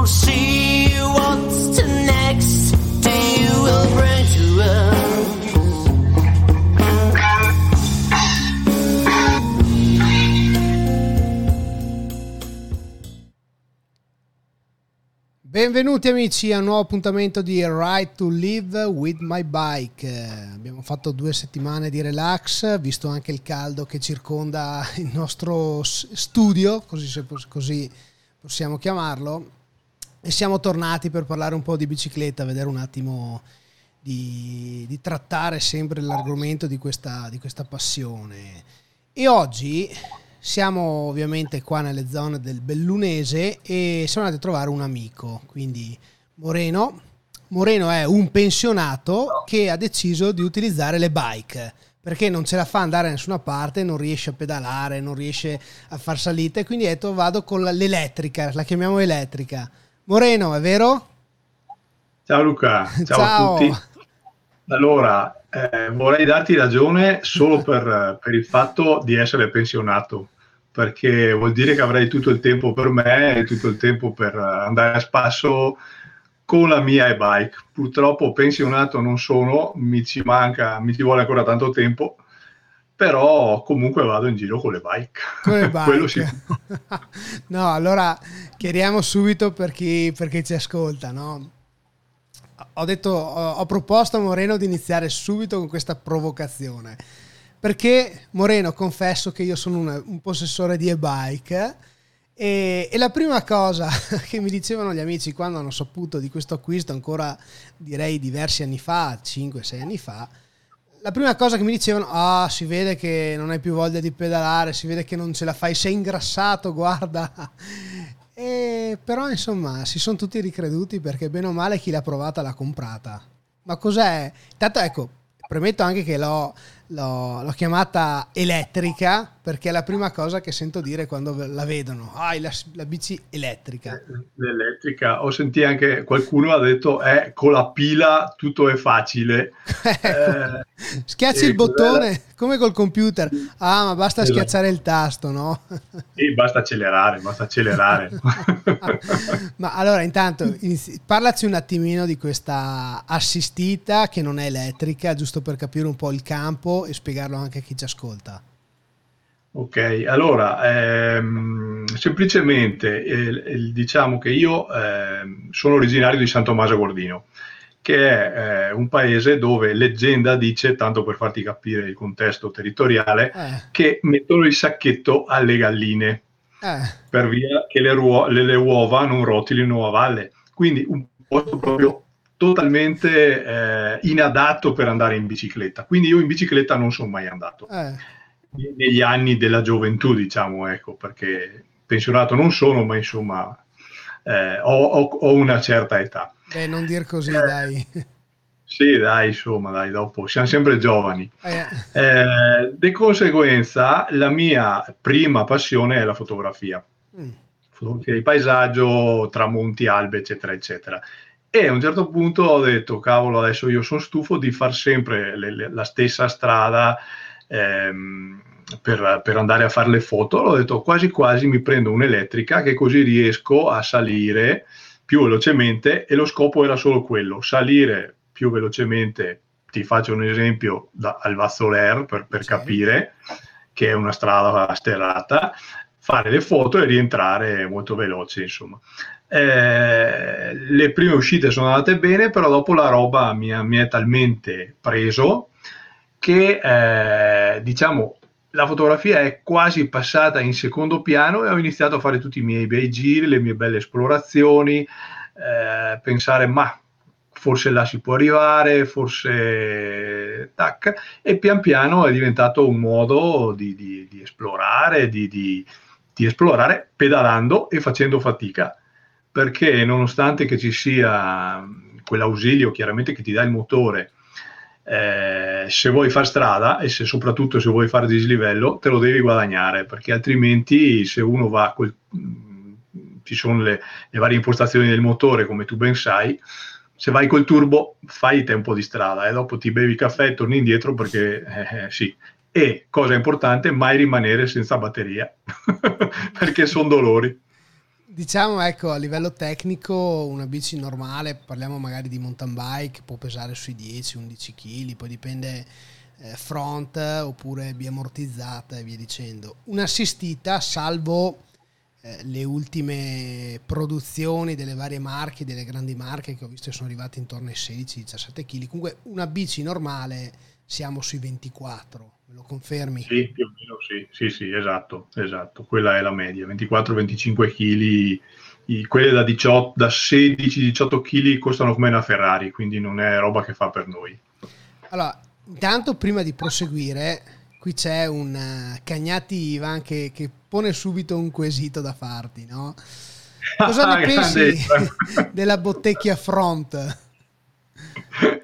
we'll see what's to next. Do you will bring to us? Benvenuti amici a un nuovo appuntamento di Ride to Live with My Bike. Abbiamo fatto due settimane di relax, visto anche il caldo che circonda il nostro studio, così, così possiamo chiamarlo, e siamo tornati per parlare un po' di bicicletta, vedere un attimo di, di trattare sempre l'argomento di questa, di questa passione. E oggi siamo ovviamente qua nelle zone del Bellunese e siamo andati a trovare un amico, quindi Moreno. Moreno è un pensionato che ha deciso di utilizzare le bike perché non ce la fa andare da nessuna parte, non riesce a pedalare, non riesce a far salite, quindi ha detto vado con l'elettrica, la chiamiamo elettrica. Moreno, è vero? Ciao Luca, ciao, Ciao. a tutti. Allora, eh, vorrei darti ragione solo per, per il fatto di essere pensionato, perché vuol dire che avrai tutto il tempo per me e tutto il tempo per andare a spasso con la mia e-bike. Purtroppo pensionato non sono, mi ci manca, mi ci vuole ancora tanto tempo, però comunque vado in giro con le bike. Con le Quello sì. bike. no, allora chiariamo subito per chi, per chi ci ascolta, no? Ho detto, ho, ho proposto a Moreno di iniziare subito con questa provocazione. Perché Moreno, confesso che io sono un, un possessore di e-bike e, e la prima cosa che mi dicevano gli amici quando hanno saputo di questo acquisto, ancora direi diversi anni fa, 5-6 anni fa, la prima cosa che mi dicevano, ah, si vede che non hai più voglia di pedalare, si vede che non ce la fai, sei ingrassato, guarda. E però insomma si sono tutti ricreduti perché bene o male chi l'ha provata l'ha comprata. Ma cos'è? Intanto ecco, premetto anche che l'ho, l'ho- l'ho chiamata elettrica perché è la prima cosa che sento dire quando la vedono. Ah, la, la bici elettrica. L'elettrica, ho sentito anche qualcuno ha detto eh, con la pila tutto è facile. Eh, Schiacci il cos'era? bottone come col computer. Ah, ma basta Esatto. schiacciare il tasto, no? Sì, basta accelerare, basta accelerare. Ma allora, intanto, inizi- parlaci un attimino di questa assistita che non è elettrica, giusto per capire un po' il campo e spiegarlo anche a chi ci ascolta. Ok, allora, ehm, semplicemente eh, diciamo che io ehm, sono originario di San Tommaso Guardino, che è eh, un paese dove leggenda dice, tanto per farti capire il contesto territoriale, Eh, che mettono il sacchetto alle galline. eh, per via che le, ruo- le- le uova non rotilino a valle. Quindi un posto proprio totalmente eh, inadatto per andare in bicicletta. Quindi io in bicicletta non sono mai andato. Negli anni della gioventù, diciamo, ecco, perché pensionato non sono, ma insomma eh, ho, ho- ho una certa età. Beh, non dir così, Eh. dai. Sì, dai, insomma, dai, dopo siamo sempre giovani. Eh, Eh, di conseguenza, la mia prima passione è la fotografia. mm, fotografia di paesaggio, tramonti, albe, eccetera, eccetera. E a un certo punto ho detto, cavolo, adesso io sono stufo di fare sempre le- le- la stessa strada ehm, per, per andare a fare le foto. Ho detto, quasi quasi mi prendo un'elettrica che così riesco a salire più velocemente e lo scopo era solo quello, salire più velocemente. Ti faccio un esempio da, al Vazzoler per, per Sì. capire che è una strada sterrata, fare le foto e rientrare molto veloce, insomma. Eh, le prime uscite sono andate bene, però dopo la roba mi, ha- mi è talmente preso che, eh, diciamo, la fotografia è quasi passata in secondo piano e ho iniziato a fare tutti i miei bei giri, le mie belle esplorazioni, eh, pensare, ma forse là si può arrivare, forse tac, e pian piano è diventato un modo di, di- di esplorare, di, di- esplorare pedalando e facendo fatica, perché nonostante che ci sia quell'ausilio chiaramente che ti dà il motore, eh, se vuoi fare strada e se soprattutto se vuoi fare dislivello, te lo devi guadagnare, perché altrimenti se uno va col, ci sono le, le varie impostazioni del motore, come tu ben sai, se vai col turbo fai tempo di strada e dopo ti bevi caffè e torni indietro perché eh, sì. E cosa importante, mai rimanere senza batteria perché sono dolori. Diciamo, ecco, a livello tecnico, una bici normale, parliamo magari di mountain bike, può pesare sui 10-11 kg, poi dipende eh, front oppure biammortizzata e via dicendo. Un'assistita, salvo eh, le ultime produzioni delle varie marche, delle grandi marche che ho visto sono arrivate intorno ai 16-17 kg. Comunque una bici normale siamo sui 24, me lo confermi? Sì, più o meno sì, sì, sì, esatto, esatto, quella è la media, 24-25 kg, quelle da, 18, da 16-18 kg costano come una Ferrari, quindi non è roba che fa per noi. Allora, intanto prima di proseguire, qui c'è un uh, Cagnati Ivan che, che, pone subito un quesito da farti, no? Cosa ne pensi della bottecchia front?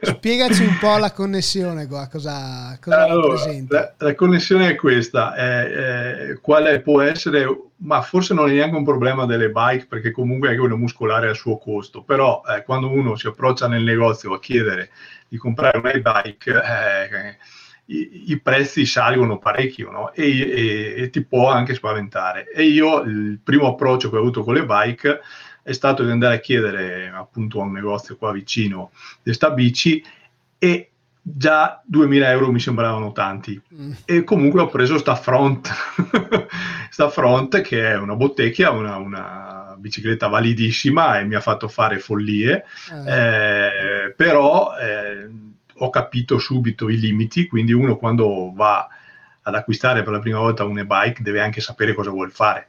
Spiegaci un po' la connessione qua, cosa, cosa allora, la, la, connessione è questa, eh, eh, quale può essere, ma forse non è neanche un problema delle bike perché comunque anche una muscolare ha il suo costo, però eh, quando uno si approccia nel negozio a chiedere di comprare una e-bike, eh, i, i, prezzi salgono parecchio no? e, e, e, ti può anche spaventare. E io il primo approccio che ho avuto con le bike è stato di andare a chiedere appunto a un negozio qua vicino di sta bici e già 2000 euro mi sembravano tanti mm. e comunque ho preso sta front sta front che è una bottecchia una, una, bicicletta validissima e mi ha fatto fare follie eh. Eh, però eh, ho capito subito i limiti, quindi uno quando va ad acquistare per la prima volta un e-bike deve anche sapere cosa vuole fare,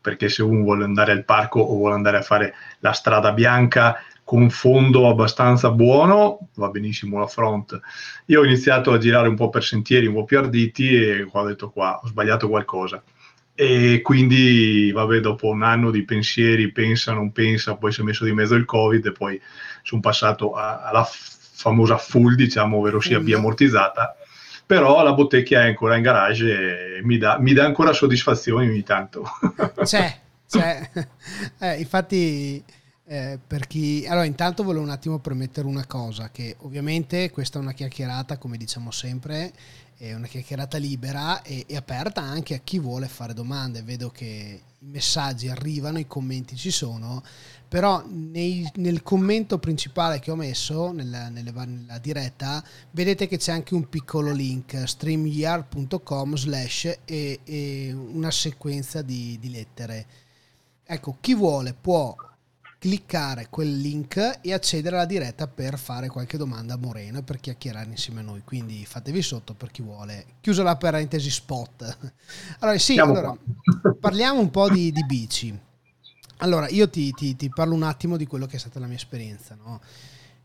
perché se uno vuole andare al parco o vuole andare a fare la strada bianca con fondo abbastanza buono, va benissimo la front. Io ho iniziato a girare un po' per sentieri un po' più arditi e ho detto qua ho sbagliato qualcosa. E quindi, vabbè, dopo un anno di pensieri, pensa, non pensa, poi si è messo di mezzo il Covid e poi sono passato a, alla famosa full, diciamo, ovvero sia via ammortizzata, però la bottecchia è ancora in garage e mi dà, mi dà ancora soddisfazioni ogni tanto. C'è, c'è. Eh, infatti... Eh, per chi... Allora, intanto volevo un attimo premettere una cosa, che ovviamente questa è una chiacchierata, come diciamo sempre, è una chiacchierata libera e, e, aperta anche a chi vuole fare domande. Vedo che i messaggi arrivano, i commenti ci sono, però nei, nel commento principale che ho messo nella, nelle, nella, diretta vedete che c'è anche un piccolo link streamyard.com slash e, e, una sequenza di, di lettere ecco chi vuole può cliccare quel link e accedere alla diretta per fare qualche domanda a Moreno e per chiacchierare insieme a noi. Quindi fatevi sotto per chi vuole. Chiusa la parentesi spot. Allora, sì, allora, parliamo un po' di, di bici. Allora, io ti, ti, ti, parlo un attimo di quello che è stata la mia esperienza. No?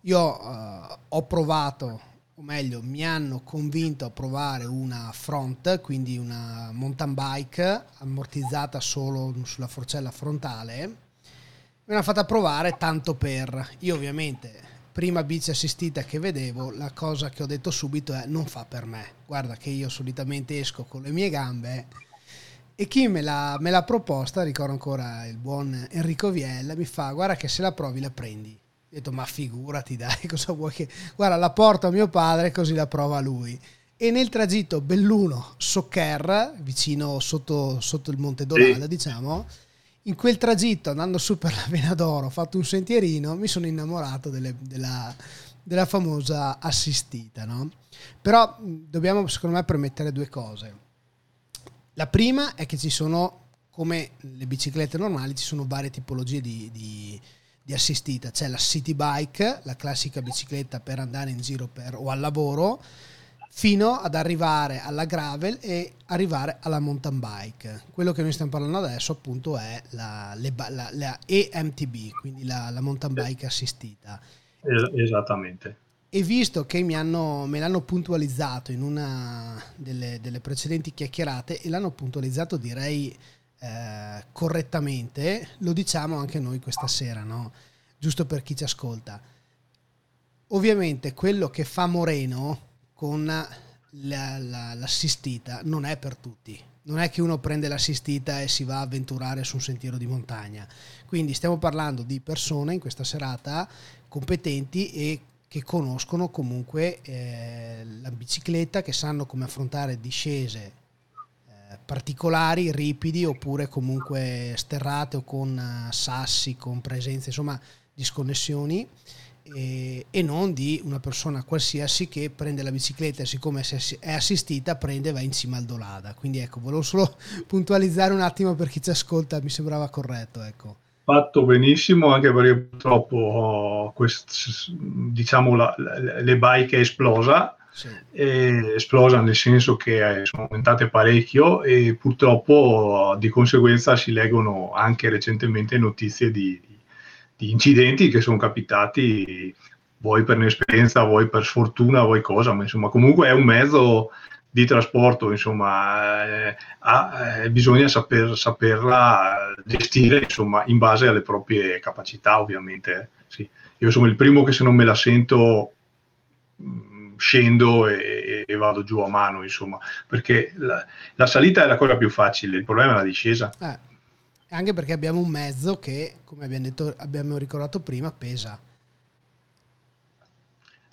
Io uh, ho provato, o meglio, mi hanno convinto a provare una front, quindi una mountain bike ammortizzata solo sulla forcella frontale. Me l'hanno fatta provare tanto per. Io ovviamente, prima bici assistita che vedevo, la cosa che ho detto subito è non fa per me. Guarda che io solitamente esco con le mie gambe e chi me l'ha, me l'ha, proposta, ricordo ancora il buon Enrico Viella, mi fa guarda che se la provi la prendi. Ho detto ma figurati dai, cosa vuoi che... Guarda la porto a mio padre così la prova lui. E nel tragitto Belluno-Soccer, vicino sotto, sotto, il Monte Dolanda sì. diciamo, in quel tragitto andando su per la Vena d'Oro, ho fatto un sentierino, mi sono innamorato delle, della, della famosa assistita. No? Però dobbiamo secondo me premettere due cose la prima è che ci sono, come le biciclette normali, ci sono varie tipologie di, di, di assistita. C'è la city bike, la classica bicicletta per andare in giro per, o al lavoro, fino ad arrivare alla gravel e arrivare alla mountain bike. Quello che noi stiamo parlando adesso appunto è la, la, la EMTB, quindi la, la mountain bike assistita. Esattamente e visto che hanno, me l'hanno puntualizzato in una delle, delle, precedenti chiacchierate e l'hanno puntualizzato direi eh, correttamente, lo diciamo anche noi questa sera, no? giusto per chi ci ascolta. Ovviamente quello che fa Moreno con la, la, l'assistita non è per tutti. Non è che uno prende l'assistita e si va a avventurare su un sentiero di montagna. Quindi stiamo parlando di persone in questa serata competenti e che conoscono comunque eh, la bicicletta, che sanno come affrontare discese eh, particolari, ripidi oppure comunque sterrate o con eh, sassi, con presenze, insomma disconnessioni e, e, non di una persona qualsiasi che prende la bicicletta e siccome è assistita prende e va in cima al Dolada. Quindi ecco, volevo solo puntualizzare un attimo per chi ci ascolta, mi sembrava corretto. Ecco. Fatto benissimo anche perché purtroppo oh, quest, diciamo la, la, le bike è esplosa sì. esplosa nel senso che sono aumentate parecchio e purtroppo di conseguenza si leggono anche recentemente notizie di, di incidenti che sono capitati vuoi per un'esperienza, vuoi per sfortuna, vuoi cosa, ma insomma comunque è un mezzo di trasporto, insomma, eh, ha, eh, bisogna saper, saperla gestire insomma, in base alle proprie capacità, ovviamente. Sì. Io sono il primo che se non me la sento scendo e, e, vado giù a mano, insomma, perché la, la, salita è la cosa più facile, il problema è la discesa. Eh, anche perché abbiamo un mezzo che, come abbiamo, detto, abbiamo ricordato prima, pesa.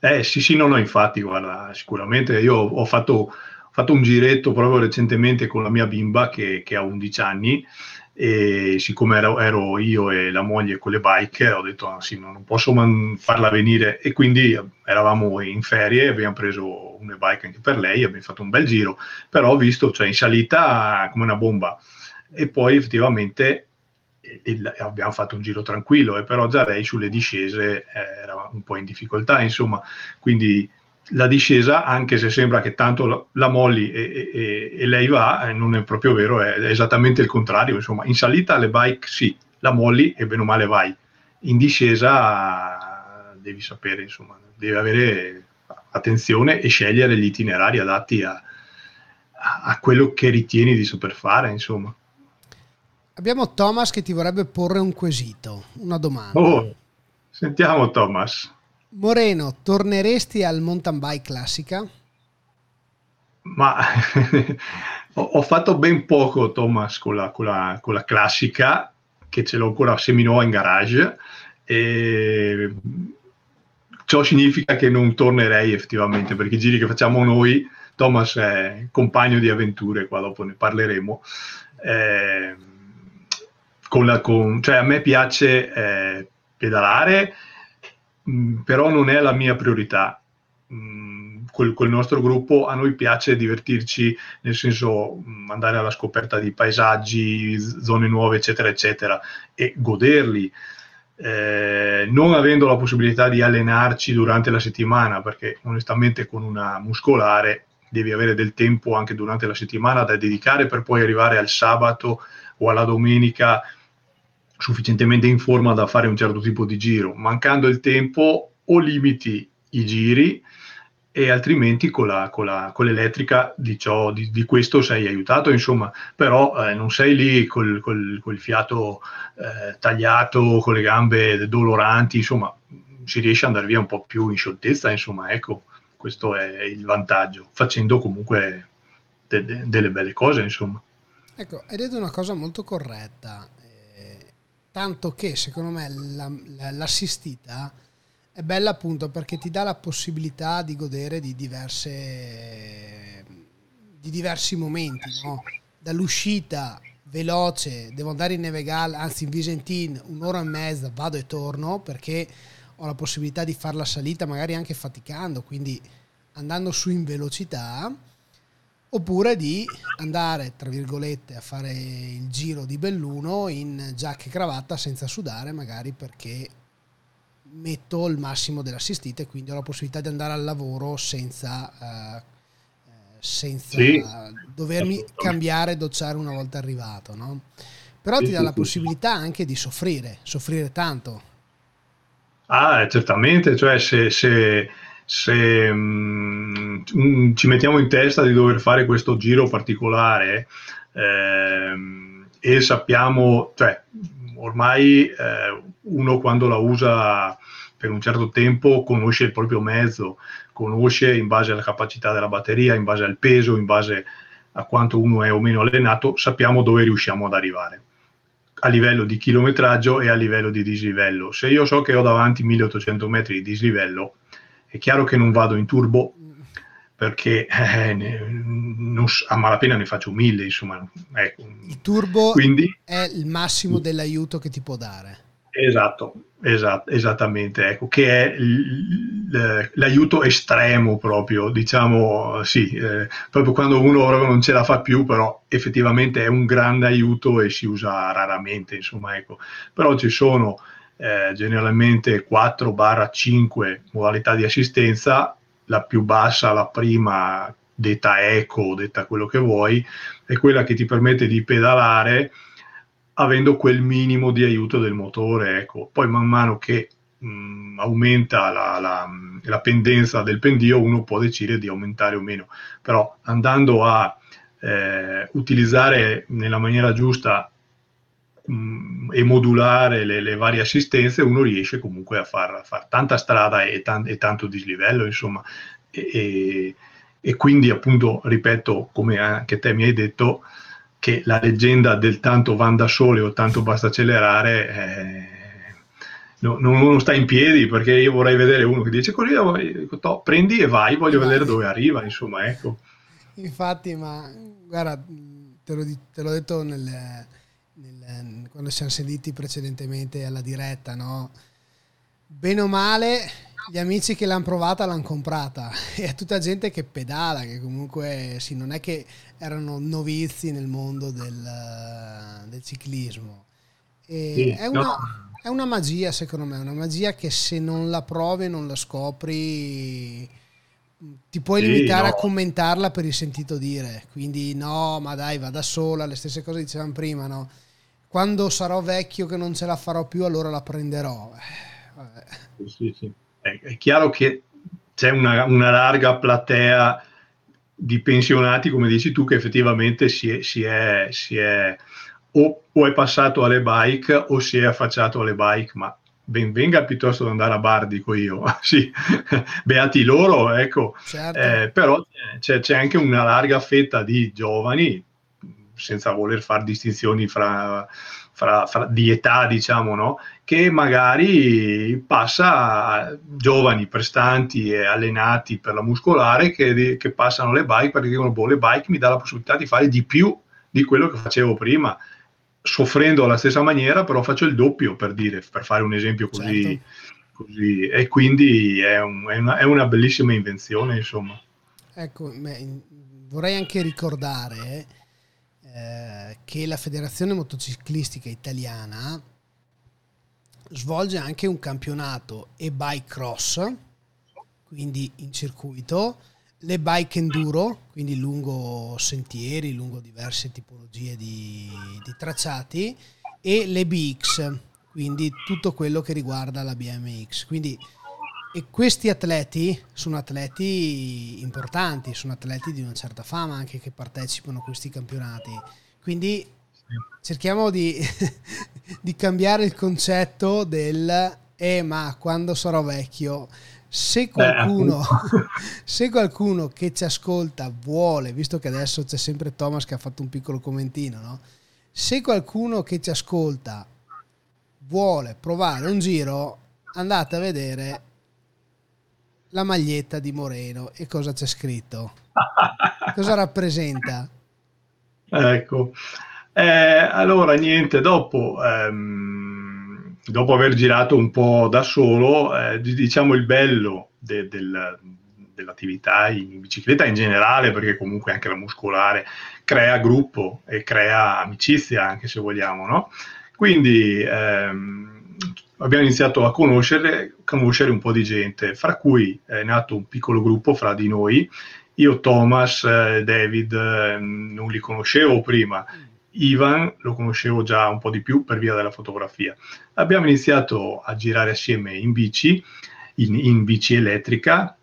Eh sì, sì, no, no, infatti, guarda, sicuramente io ho fatto, ho fatto un giretto proprio recentemente con la mia bimba che, che ha 11 anni e siccome ero, ero, io e la moglie con le bike ho detto ah, sì, non posso man- farla venire. E quindi eravamo in ferie abbiamo preso una bike anche per lei abbiamo fatto un bel giro però ho visto cioè in salita come una bomba. E poi effettivamente il, abbiamo fatto un giro tranquillo e però già lei sulle discese eh, era un po' in difficoltà insomma quindi la discesa, anche se sembra che tanto la molli e, e, e lei va, eh, non è proprio vero, è, esattamente il contrario. Insomma, in salita le bike sì, la molli e bene o male vai. In discesa devi sapere, insomma, devi avere attenzione e scegliere gli itinerari adatti a, a quello che ritieni di saper fare, insomma. Abbiamo Thomas che ti vorrebbe porre un quesito, una domanda. Oh, sentiamo Thomas. Moreno, torneresti al mountain bike classica? Ma ho fatto ben poco, Thomas, con la, con, la, con la, classica, che ce l'ho ancora seminuova in garage. E ciò significa che non tornerei effettivamente, perché i giri che facciamo noi, Thomas è compagno di avventure, qua dopo ne parleremo. Eh, con la, con, cioè a me piace eh, pedalare Mm, però non è la mia priorità. Mm, col, col, nostro gruppo a noi piace divertirci, nel senso mm, andare alla scoperta di paesaggi, zone nuove, eccetera, eccetera, e goderli. Eh, non avendo la possibilità di allenarci durante la settimana, perché onestamente con una muscolare devi avere del tempo anche durante la settimana da dedicare per poi arrivare al sabato o alla domenica sufficientemente in forma da fare un certo tipo di giro. Mancando il tempo o limiti i giri e altrimenti con, la, con, la, con l'elettrica di, ciò, di, di, questo sei aiutato, insomma, però eh, non sei lì col, col, col fiato eh, tagliato, con le gambe doloranti, insomma, si riesce ad andare via un po' più in scioltezza, insomma, ecco, questo è il vantaggio, facendo comunque de, de, delle belle cose, insomma. Ecco, hai detto una cosa molto corretta tanto che secondo me la, la, l'assistita è bella appunto perché ti dà la possibilità di godere di diverse di diversi momenti no? dall'uscita veloce devo andare in Nevegal anzi in Visentin un'ora e mezza vado e torno perché ho la possibilità di fare la salita magari anche faticando quindi andando su in velocità oppure di andare, tra virgolette, a fare il giro di Belluno in giacca e cravatta senza sudare, magari perché metto il massimo dell'assistita e quindi ho la possibilità di andare al lavoro senza, uh, senza sì. dovermi cambiare e docciare una volta arrivato. No? Però sì, ti dà sì, la possibilità anche di soffrire, soffrire tanto. Ah, certamente, cioè se, se se mh, mm, ci mettiamo in testa di dover fare questo giro particolare ehm, e sappiamo, cioè ormai eh, uno quando la usa per un certo tempo conosce il proprio mezzo, conosce in base alla capacità della batteria, in base al peso, in base a quanto uno è o meno allenato, sappiamo dove riusciamo ad arrivare a livello di chilometraggio e a livello di dislivello. Se io so che ho davanti 1800 metri di dislivello, è chiaro che non vado in turbo, perché eh, ne, non, a malapena ne faccio mille, insomma. Ecco. Il turbo Quindi, è il massimo dell'aiuto che ti può dare. Esatto, esatto esattamente, ecco, che è l'aiuto estremo proprio, diciamo, sì, eh, proprio quando uno non ce la fa più, però effettivamente è un grande aiuto e si usa raramente, insomma, ecco. Però ci sono eh, generalmente 4-5 modalità di assistenza, la più bassa, la prima, detta eco, detta quello che vuoi, è quella che ti permette di pedalare avendo quel minimo di aiuto del motore. Ecco. Poi man mano che mh, aumenta la, la, la, pendenza del pendio, uno può decidere di aumentare o meno. Però andando a eh, utilizzare nella maniera giusta mh, e modulare le, le, varie assistenze, uno riesce comunque a fare far tanta strada e, tan- e, tanto dislivello, insomma. E, e, e quindi appunto, ripeto, come anche te mi hai detto, che la leggenda del tanto van da sole o tanto basta accelerare eh, no, non, sta in piedi perché io vorrei vedere uno che dice così to, prendi e vai voglio vai. vedere dove arriva insomma ecco infatti ma guarda te, lo, te l'ho detto nel, nel, quando siamo sentiti precedentemente alla diretta no? bene o male gli amici che l'hanno provata l'hanno comprata e è tutta gente che pedala, che comunque sì, non è che erano novizi nel mondo del, del ciclismo. Sì, è, una, no. è, una, magia secondo me, una magia che se non la provi, non la scopri, ti puoi sì, limitare no. a commentarla per il sentito dire. Quindi no, ma dai, va da sola, le stesse cose dicevamo prima, no? Quando sarò vecchio che non ce la farò più, allora la prenderò. Eh, sì, sì è, è chiaro che c'è una, una, larga platea di pensionati, come dici tu, che effettivamente si è, si è, si è o, o, è passato alle bike o si è affacciato alle bike, ma ben venga piuttosto ad andare a bar, dico io. sì, beati loro, ecco. Certo. Eh, però c'è, c'è, anche una larga fetta di giovani, senza voler fare distinzioni fra fra, fra, di età, diciamo, no? che magari passa a giovani, prestanti e allenati per la muscolare che, che passano le bike perché dicono, boh, le bike mi dà la possibilità di fare di più di quello che facevo prima, soffrendo alla stessa maniera, però faccio il doppio, per dire, per fare un esempio così. Certo. così. E quindi è, un, è, una, è una bellissima invenzione, insomma. Ecco, vorrei anche ricordare eh, che la Federazione Motociclistica Italiana svolge anche un campionato e-bike cross, quindi in circuito, le bike enduro, quindi lungo sentieri, lungo diverse tipologie di, di tracciati, e le BX, quindi tutto quello che riguarda la BMX. Quindi e questi atleti sono atleti importanti, sono atleti di una certa fama anche che partecipano a questi campionati. Quindi cerchiamo di, di cambiare il concetto del eh ma quando sarò vecchio se qualcuno, se qualcuno che ci ascolta vuole, visto che adesso c'è sempre Thomas che ha fatto un piccolo commentino, no? se qualcuno che ci ascolta vuole provare un giro, andate a vedere la maglietta di Moreno e cosa c'è scritto? cosa rappresenta? Ecco, eh, allora niente, dopo, ehm, dopo aver girato un po' da solo, eh, diciamo il bello de, del, dell'attività in bicicletta in generale, perché comunque anche la muscolare crea gruppo e crea amicizia, anche se vogliamo, no? Quindi ehm, abbiamo iniziato a conoscere, conoscere un po' di gente, fra cui è nato un piccolo gruppo fra di noi. Io, Thomas, eh, David, eh, non li conoscevo prima. Ivan lo conoscevo già un po' di più per via della fotografia. Abbiamo iniziato a girare assieme in bici, in, in bici elettrica,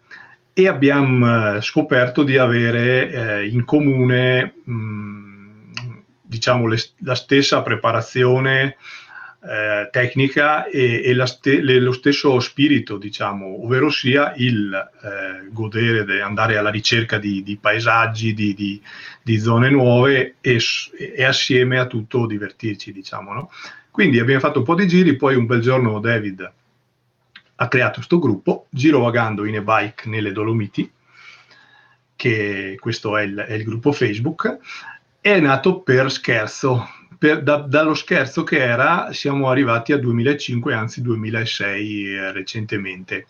e abbiamo eh, scoperto di avere eh, in comune mh, mm, diciamo le, la stessa preparazione eh, tecnica e, e ste- le, lo stesso spirito, diciamo, ovvero sia il eh, godere, de- andare alla ricerca di, di paesaggi, di, di, di, zone nuove e, e, assieme a tutto divertirci, diciamo. No? Quindi abbiamo fatto un po' di giri, poi un bel giorno David ha creato questo gruppo, girovagando in e-bike nelle Dolomiti, che questo è il, è il gruppo Facebook, è nato per scherzo, per, da, dallo scherzo che era siamo arrivati a 2005, anzi 2006 eh, recentemente.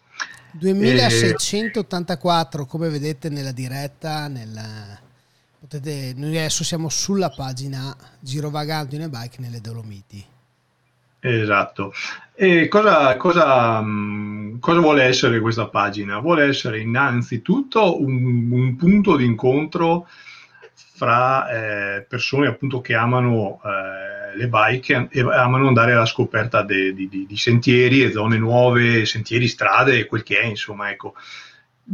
2684, come vedete nella diretta, nella, potete, noi adesso siamo sulla pagina Girovagando in e-bike nelle Dolomiti. Esatto. E cosa, cosa, mm, cosa, vuole essere questa pagina? Vuole essere innanzitutto un, un punto di incontro fra eh, persone appunto che amano eh, le bike e amano andare alla scoperta de, di, di, di, sentieri e zone nuove, sentieri, strade e quel che è, insomma, ecco.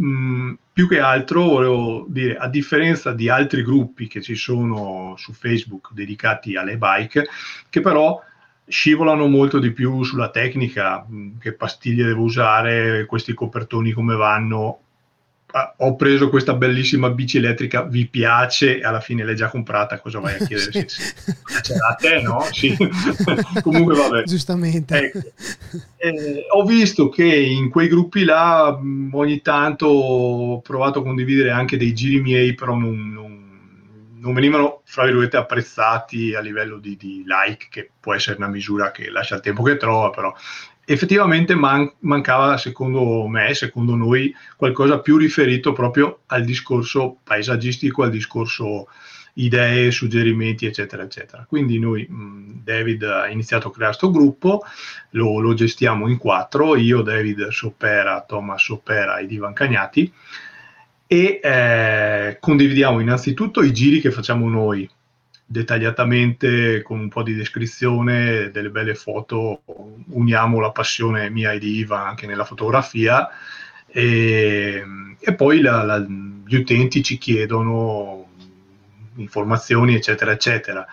Mm, più che altro volevo dire, a differenza di altri gruppi che ci sono su Facebook dedicati alle bike, che però scivolano molto di più sulla tecnica, mm, che pastiglie devo usare, questi copertoni come vanno. Ah, ho preso questa bellissima bici elettrica, vi piace? Alla fine l'hai già comprata, cosa vai a chiedere? sì. Se, a te, no? Sì. Comunque vabbè. Giustamente. Ecco. Eh, ho visto che in quei gruppi là ogni tanto ho provato a condividere anche dei giri miei, però non, non non venivano, fra virgolette, apprezzati a livello di, di, like, che può essere una misura che lascia il tempo che trova, però effettivamente man- mancava, secondo me, secondo noi, qualcosa più riferito proprio al discorso paesaggistico, al discorso idee, suggerimenti, eccetera, eccetera. Quindi noi, David ha iniziato a creare questo gruppo, lo, lo, gestiamo in quattro, io, David Sopera, Thomas Sopera ed Ivan Cagnati, e eh, condividiamo innanzitutto i giri che facciamo noi dettagliatamente con un po' di descrizione, delle belle foto, uniamo la passione mia e di Iva anche nella fotografia e, e poi la, la, gli utenti ci chiedono informazioni eccetera eccetera.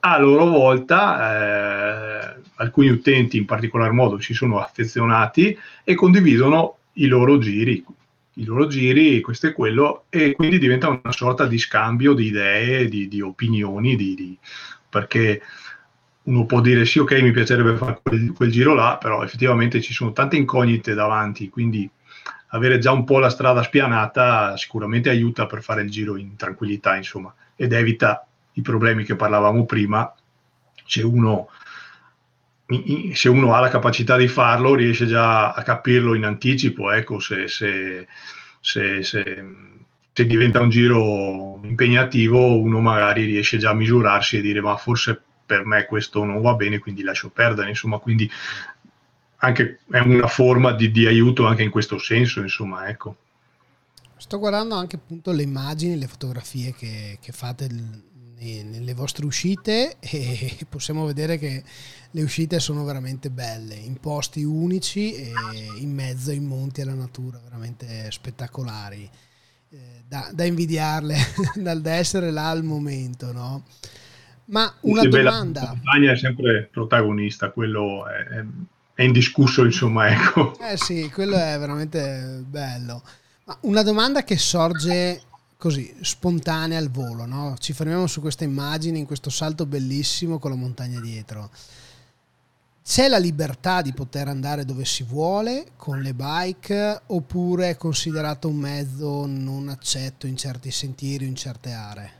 A loro volta eh, alcuni utenti in particolar modo si sono affezionati e condividono i loro giri, i loro giri, questo e quello, e quindi diventa una sorta di scambio di idee, di, di opinioni, di, di, perché uno può dire sì, ok, mi piacerebbe fare quel, quel, giro là, però effettivamente ci sono tante incognite davanti, quindi avere già un po' la strada spianata sicuramente aiuta per fare il giro in tranquillità, insomma, ed evita i problemi che parlavamo prima. Se uno se uno ha la capacità di farlo, riesce già a capirlo in anticipo. Ecco, se, se, se, se, diventa un giro impegnativo, uno magari riesce già a misurarsi e dire ma forse per me questo non va bene, quindi lascio perdere. Insomma, quindi anche è una forma di, di aiuto anche in questo senso. Insomma, ecco. Sto guardando anche appunto le immagini, le fotografie che, che fate nelle vostre uscite e possiamo vedere che le uscite sono veramente belle, in posti unici e in mezzo ai monti e alla natura, veramente spettacolari. Eh, da, da, invidiarle dal essere là al momento, no? Ma una sì, domanda. la montagna è sempre protagonista, quello è, è indiscusso, insomma, ecco. Eh sì, quello è veramente bello. Ma una domanda che sorge così spontanea al volo, no? Ci fermiamo su questa immagine, in questo salto bellissimo con la montagna dietro. C'è la libertà di poter andare dove si vuole con le bike oppure è considerato un mezzo non accetto in certi sentieri o in certe aree?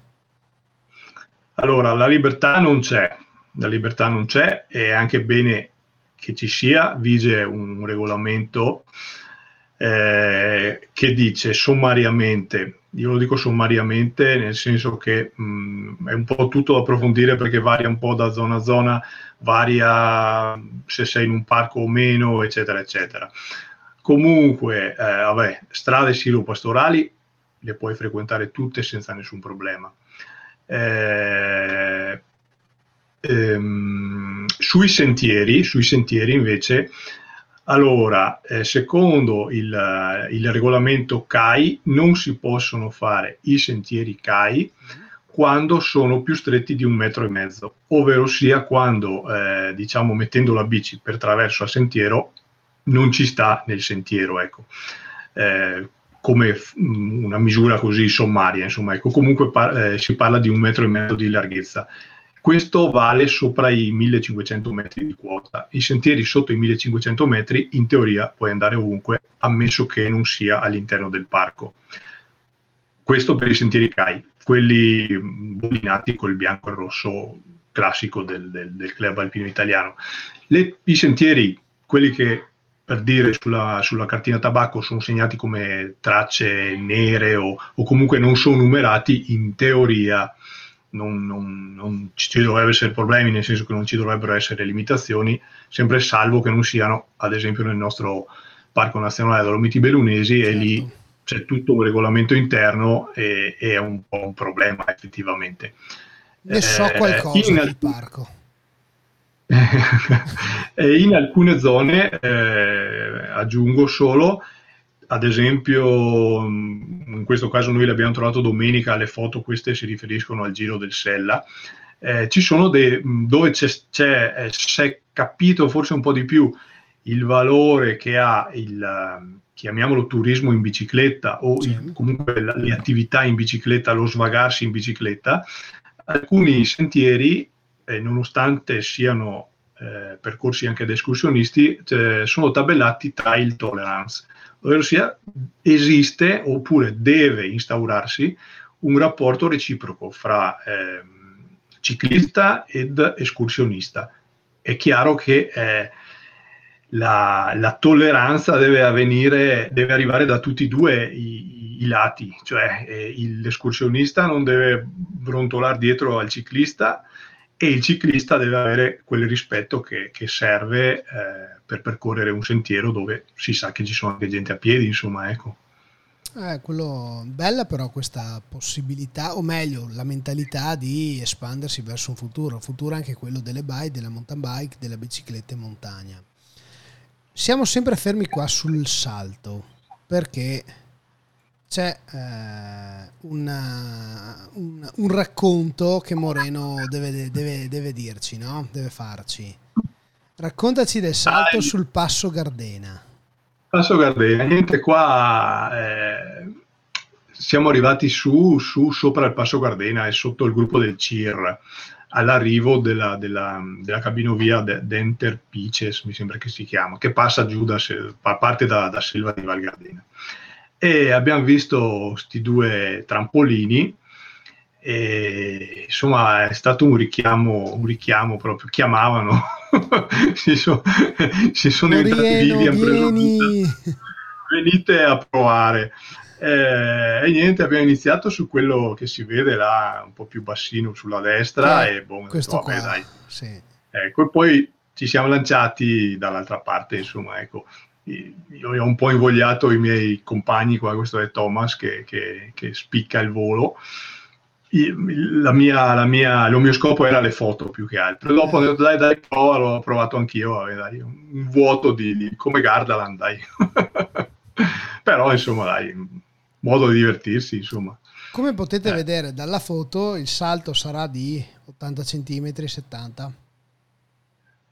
Allora, la libertà non c'è, la libertà non c'è e è anche bene che ci sia, vige un regolamento eh, che dice sommariamente io lo dico sommariamente, nel senso che mh, mm, è un po' tutto da approfondire perché varia un po' da zona a zona, varia se sei in un parco o meno, eccetera, eccetera. Comunque, eh, vabbè, strade silo-pastorali le puoi frequentare tutte senza nessun problema. Eh, ehm, sui sentieri, sui sentieri invece allora, eh, secondo il, eh, il, regolamento CAI non si possono fare i sentieri CAI quando sono più stretti di un metro e mezzo, ovvero sia quando, eh, diciamo, mettendo la bici per traverso al sentiero non ci sta nel sentiero, ecco. Eh, come mm, una misura così sommaria, insomma, ecco, comunque par- eh, si parla di un metro e mezzo di larghezza questo vale sopra i 1500 metri di quota. I sentieri sotto i 1500 metri in teoria puoi andare ovunque, ammesso che non sia all'interno del parco. questo per i sentieri CAI, quelli bollinati col bianco e rosso classico del, del, del club alpino italiano. Le, I sentieri, quelli che per dire sulla, sulla, cartina tabacco sono segnati come tracce nere o, o comunque non sono numerati, in teoria non, non, non, ci dovrebbero essere problemi, nel senso che non ci dovrebbero essere limitazioni, sempre salvo che non siano, ad esempio, nel nostro Parco Nazionale Dolomiti Bellunesi certo. e lì certo. c'è tutto un regolamento interno e, e, è un po' un problema effettivamente. Ne so eh, qualcosa in, del parco. in alcune zone, eh, aggiungo solo, ad esempio, in questo caso noi le abbiamo trovato domenica, le foto queste si riferiscono al Giro del Sella, eh, ci sono dei, dove c'è, c'è, eh, si è capito forse un po' di più il valore che ha il, chiamiamolo turismo in bicicletta o il, comunque le attività in bicicletta, lo svagarsi in bicicletta, alcuni sentieri eh, nonostante siano eh, percorsi anche da escursionisti, eh, sono tabellati trail tolerance, ovvero sia esiste oppure deve instaurarsi un rapporto reciproco fra ehm, ciclista ed escursionista. È chiaro che eh, la, la, tolleranza deve avvenire, deve arrivare da tutti e due i, i lati, cioè eh, l'escursionista non deve brontolare dietro al ciclista e il ciclista deve avere quel rispetto che, che serve eh, per percorrere un sentiero dove si sa che ci sono anche gente a piedi, insomma, ecco. Eh, quello, bella però questa possibilità, o meglio, la mentalità di espandersi verso un futuro, futuro anche quello delle bike, della mountain bike, della bicicletta in montagna. Siamo sempre fermi qua sul salto, perché c'è eh, una, un, un, racconto che Moreno deve, deve, deve, dirci, no? deve farci. Raccontaci del salto Dai. sul Passo Gardena. Passo Gardena, niente qua. Eh, siamo arrivati su, su, sopra il Passo Gardena e sotto il gruppo del CIR all'arrivo della, della, della cabinovia d'Enter Pices, mi sembra che si chiama, che passa giù da, parte da, da Silva di Val Gardena e abbiamo visto questi due trampolini e insomma è stato un richiamo, un richiamo proprio, chiamavano, si, so, si, sono entrati vivi, hanno preso venite a provare. Eh, e niente, abbiamo iniziato su quello che si vede là un po' più bassino sulla destra eh, e boh, questo detto, vabbè. Sì. Ecco, e poi ci siamo lanciati dall'altra parte, insomma, ecco, io ho un po' invogliato i miei compagni, qua questo è Thomas che, che, che spicca il volo. La mia, la mia, il mio scopo era le foto più che altro. Dopo ho detto dai, dai, prova, l'ho provato anch'io, dai, un vuoto di, di come Gardaland, dai. Però insomma, dai, modo di divertirsi, insomma. Come potete eh. vedere dalla foto, il salto sarà di 80 cm, 70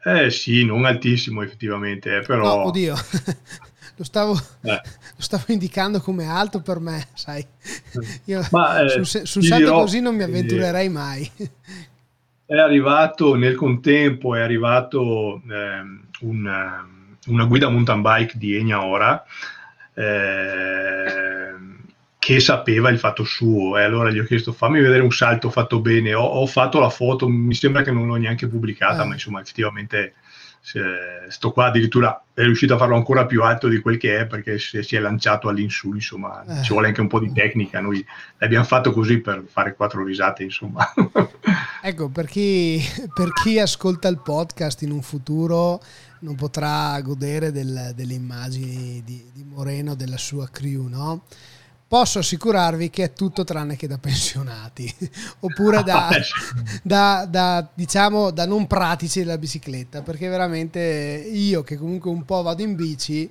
eh sì, non altissimo effettivamente, eh, però... No, oddio, lo, stavo, eh. lo stavo indicando come alto per me, sai. Io Ma, eh, su, su salto dirò, così non mi avventurerei mai. È arrivato nel contempo, è arrivato ehm, un, una guida mountain bike di Egna Ora, eh, che sapeva il fatto suo e allora gli ho chiesto fammi vedere un salto fatto bene, ho, ho fatto la foto, mi sembra che non l'ho neanche pubblicata, eh. ma insomma effettivamente sto qua addirittura è riuscito a farlo ancora più alto di quel che è perché si, si è lanciato all'insù, insomma eh. ci vuole anche un po' di tecnica, noi l'abbiamo fatto così per fare quattro risate, insomma. ecco, per chi, per chi ascolta il podcast in un futuro non potrà godere del, delle immagini di, di Moreno, della sua crew, no? Posso assicurarvi che è tutto tranne che da pensionati oppure da, da, da, diciamo da non pratici della bicicletta perché veramente io che comunque un po' vado in bici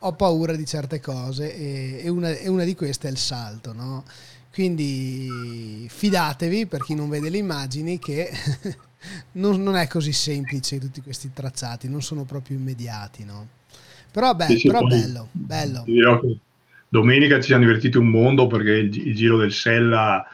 ho paura di certe cose e, e, una, e una, di queste è il salto no? quindi fidatevi per chi non vede le immagini che non, non, è così semplice tutti questi tracciati non sono proprio immediati no? però, beh, sì, sì, però bello bello domenica ci siamo divertiti un mondo perché il, il Giro del Sella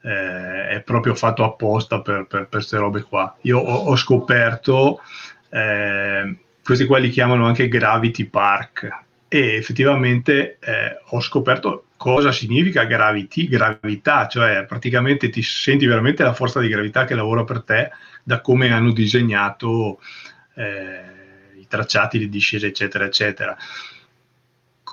eh, è proprio fatto apposta per, queste robe qua. Io ho, ho scoperto, eh, questi qua li chiamano anche Gravity Park e effettivamente eh, ho scoperto cosa significa gravity, gravità, cioè praticamente ti senti veramente la forza di gravità che lavora per te da come hanno disegnato eh, i tracciati di discesa, eccetera, eccetera.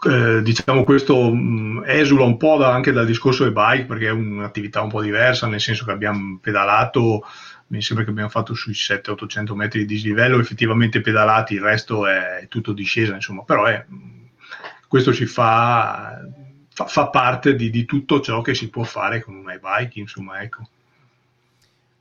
Eh, diciamo questo mh, esula un po' da, anche dal discorso dei bike perché è un'attività un po' diversa, nel senso che abbiamo pedalato mi sembra che abbiamo fatto sui 700-800 metri di dislivello effettivamente pedalati, il resto è tutto discesa, insomma, però è, questo ci fa, fa, fa parte di, di, tutto ciò che si può fare con un e-bike, insomma, ecco.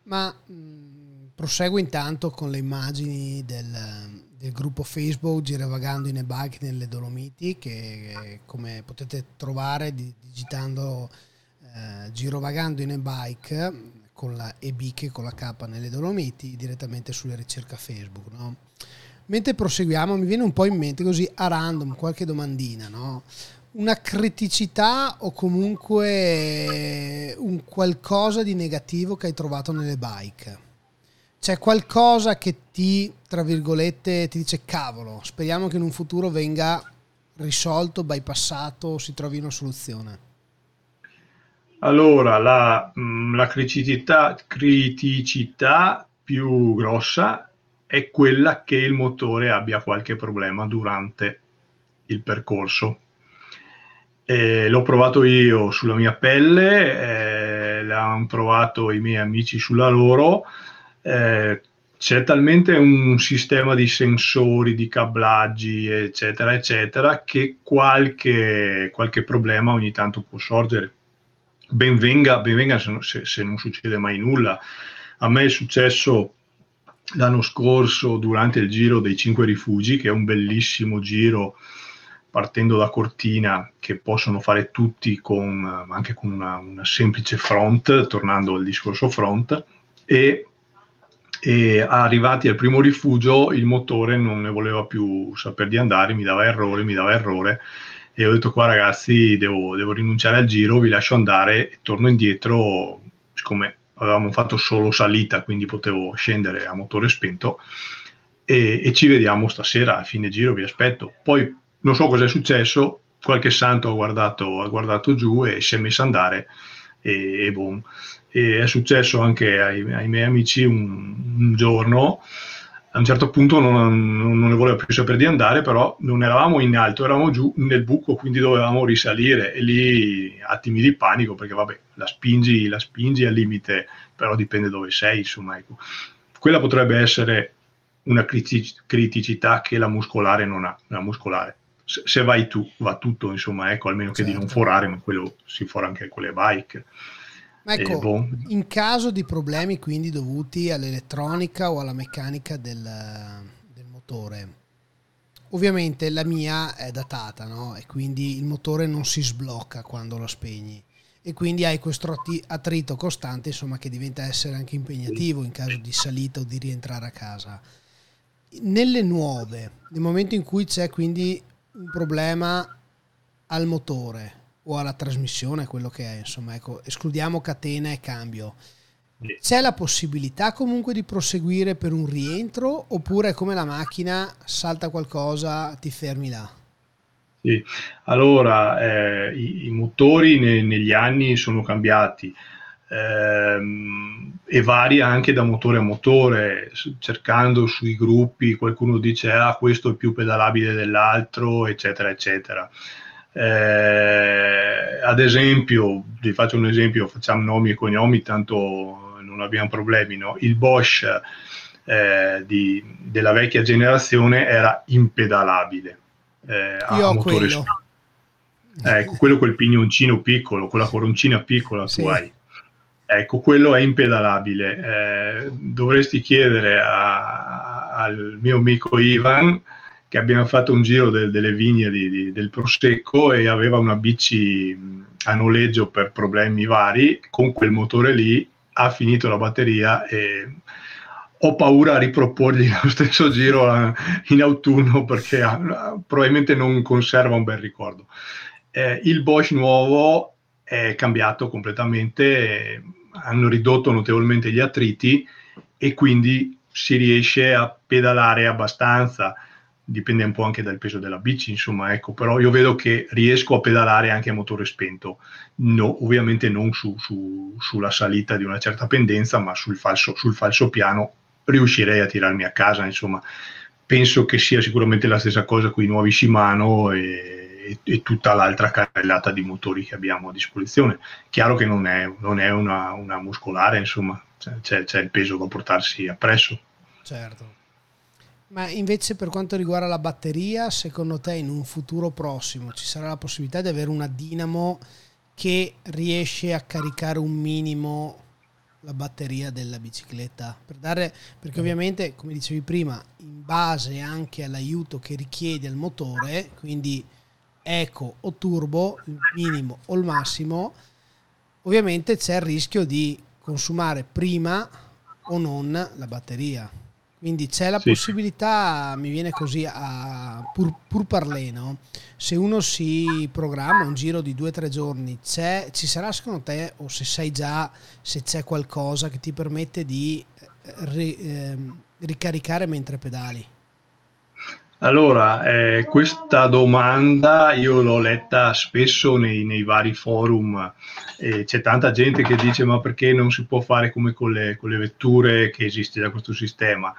Ma mh, proseguo intanto con le immagini del, del gruppo Facebook Girovagando in e-bike nelle Dolomiti, che come potete trovare digitando eh, Girovagando in e-bike con la EBIC con la K nelle Dolomiti direttamente sulle ricerche Facebook. No? Mentre proseguiamo mi viene un po' in mente così a random qualche domandina, no? una criticità o comunque un qualcosa di negativo che hai trovato nelle bike. C'è qualcosa che ti, tra virgolette, ti dice cavolo, speriamo che in un futuro venga risolto, bypassato, si trovi una soluzione. Allora, la, mm, la criticità, criticità più grossa è quella che il motore abbia qualche problema durante il percorso. Eh, l'ho provato io sulla mia pelle, eh, l'hanno provato i miei amici sulla loro. Eh, c'è talmente un sistema di sensori, di cablaggi, eccetera, eccetera, che qualche, qualche problema ogni tanto può sorgere ben venga, ben venga se, se, se, non succede mai nulla. A me è successo l'anno scorso durante il giro dei Cinque Rifugi, che è un bellissimo giro partendo da Cortina che possono fare tutti con, anche con una, una semplice front, tornando al discorso front, e, e arrivati al primo rifugio il motore non ne voleva più sapere di andare, mi dava errore, mi dava errore. E ho detto qua ragazzi devo, devo rinunciare al giro, vi lascio andare e torno indietro, siccome avevamo fatto solo salita, quindi potevo scendere a motore spento. E, e, ci vediamo stasera a fine giro, vi aspetto. Poi non so cosa è successo, qualche santo ha guardato, ha guardato giù e si è messo a andare e, e boom. E è successo anche ai, ai miei amici un, un giorno a un certo punto non, non, ne voleva più sapere di andare, però non eravamo in alto, eravamo giù nel buco, quindi dovevamo risalire e lì attimi di panico perché vabbè, la spingi, la spingi al limite, però dipende dove sei, insomma, ecco. Quella potrebbe essere una criticità che la muscolare non ha, la muscolare. Se, vai tu, va tutto, insomma, ecco, almeno certo. che di non certo. forare, ma quello si fora anche con le bike. Ma ecco, boh. in caso di problemi quindi dovuti all'elettronica o alla meccanica del, del motore, ovviamente la mia è datata, no? E quindi il motore non si sblocca quando lo spegni. E quindi hai questo attrito costante, insomma, che diventa essere anche impegnativo in caso di salita o di rientrare a casa. Nelle nuove, nel momento in cui c'è quindi un problema al motore, o alla trasmissione, quello che è, insomma, ecco, escludiamo catena e cambio. C'è la possibilità comunque di proseguire per un rientro oppure come la macchina, salta qualcosa, ti fermi là? Sì, allora eh, i, i, motori ne, negli anni sono cambiati ehm, e varia anche da motore a motore, cercando sui gruppi qualcuno dice ah questo è più pedalabile dell'altro, eccetera, eccetera. Eh, ad esempio, vi faccio un esempio, facciamo nomi e cognomi, tanto non abbiamo problemi. No? Il Bosch eh, di, della vecchia generazione era impedalabile. Eh, Io ho quello. Ecco, quello col pignoncino piccolo, quella coroncina piccola sì. tu hai. Ecco, quello è impedalabile. Eh, dovresti chiedere a, al mio amico Ivan che abbiamo fatto un giro de, delle vigne di, di, del Prosecco e aveva una bici a noleggio per problemi vari, con quel motore lì ha finito la batteria e ho paura a riproporgli lo stesso giro in autunno perché probabilmente non conserva un bel ricordo. Eh, il Bosch nuovo è cambiato completamente, hanno ridotto notevolmente gli attriti e quindi si riesce a pedalare abbastanza. Dipende un po' anche dal peso della bici, insomma, ecco, però io vedo che riesco a pedalare anche a motore spento, no, ovviamente non su, su, sulla salita di una certa pendenza, ma sul falso, sul falso piano riuscirei a tirarmi a casa, insomma, penso che sia sicuramente la stessa cosa con i nuovi Shimano e, e, e, tutta l'altra carrellata di motori che abbiamo a disposizione. Chiaro che non è, non è una, una, muscolare, insomma, c'è, c'è il peso da portarsi appresso. Certo. Ma invece per quanto riguarda la batteria, secondo te in un futuro prossimo ci sarà la possibilità di avere una dinamo che riesce a caricare un minimo la batteria della bicicletta? Per dare, perché ovviamente, come dicevi prima, in base anche all'aiuto che richiede il motore, quindi eco o turbo, il minimo o il massimo, ovviamente c'è il rischio di consumare prima o non la batteria. Quindi c'è la sì. possibilità, mi viene così a pur, pur parlé, no? se uno si programma un giro di due o tre giorni, ci sarà secondo te, o se sai già se c'è qualcosa che ti permette di eh, ri, eh, ricaricare mentre pedali? Allora, eh, questa domanda io l'ho letta spesso nei, nei vari forum, eh, c'è tanta gente che dice ma perché non si può fare come con le, con le vetture che esiste da questo sistema?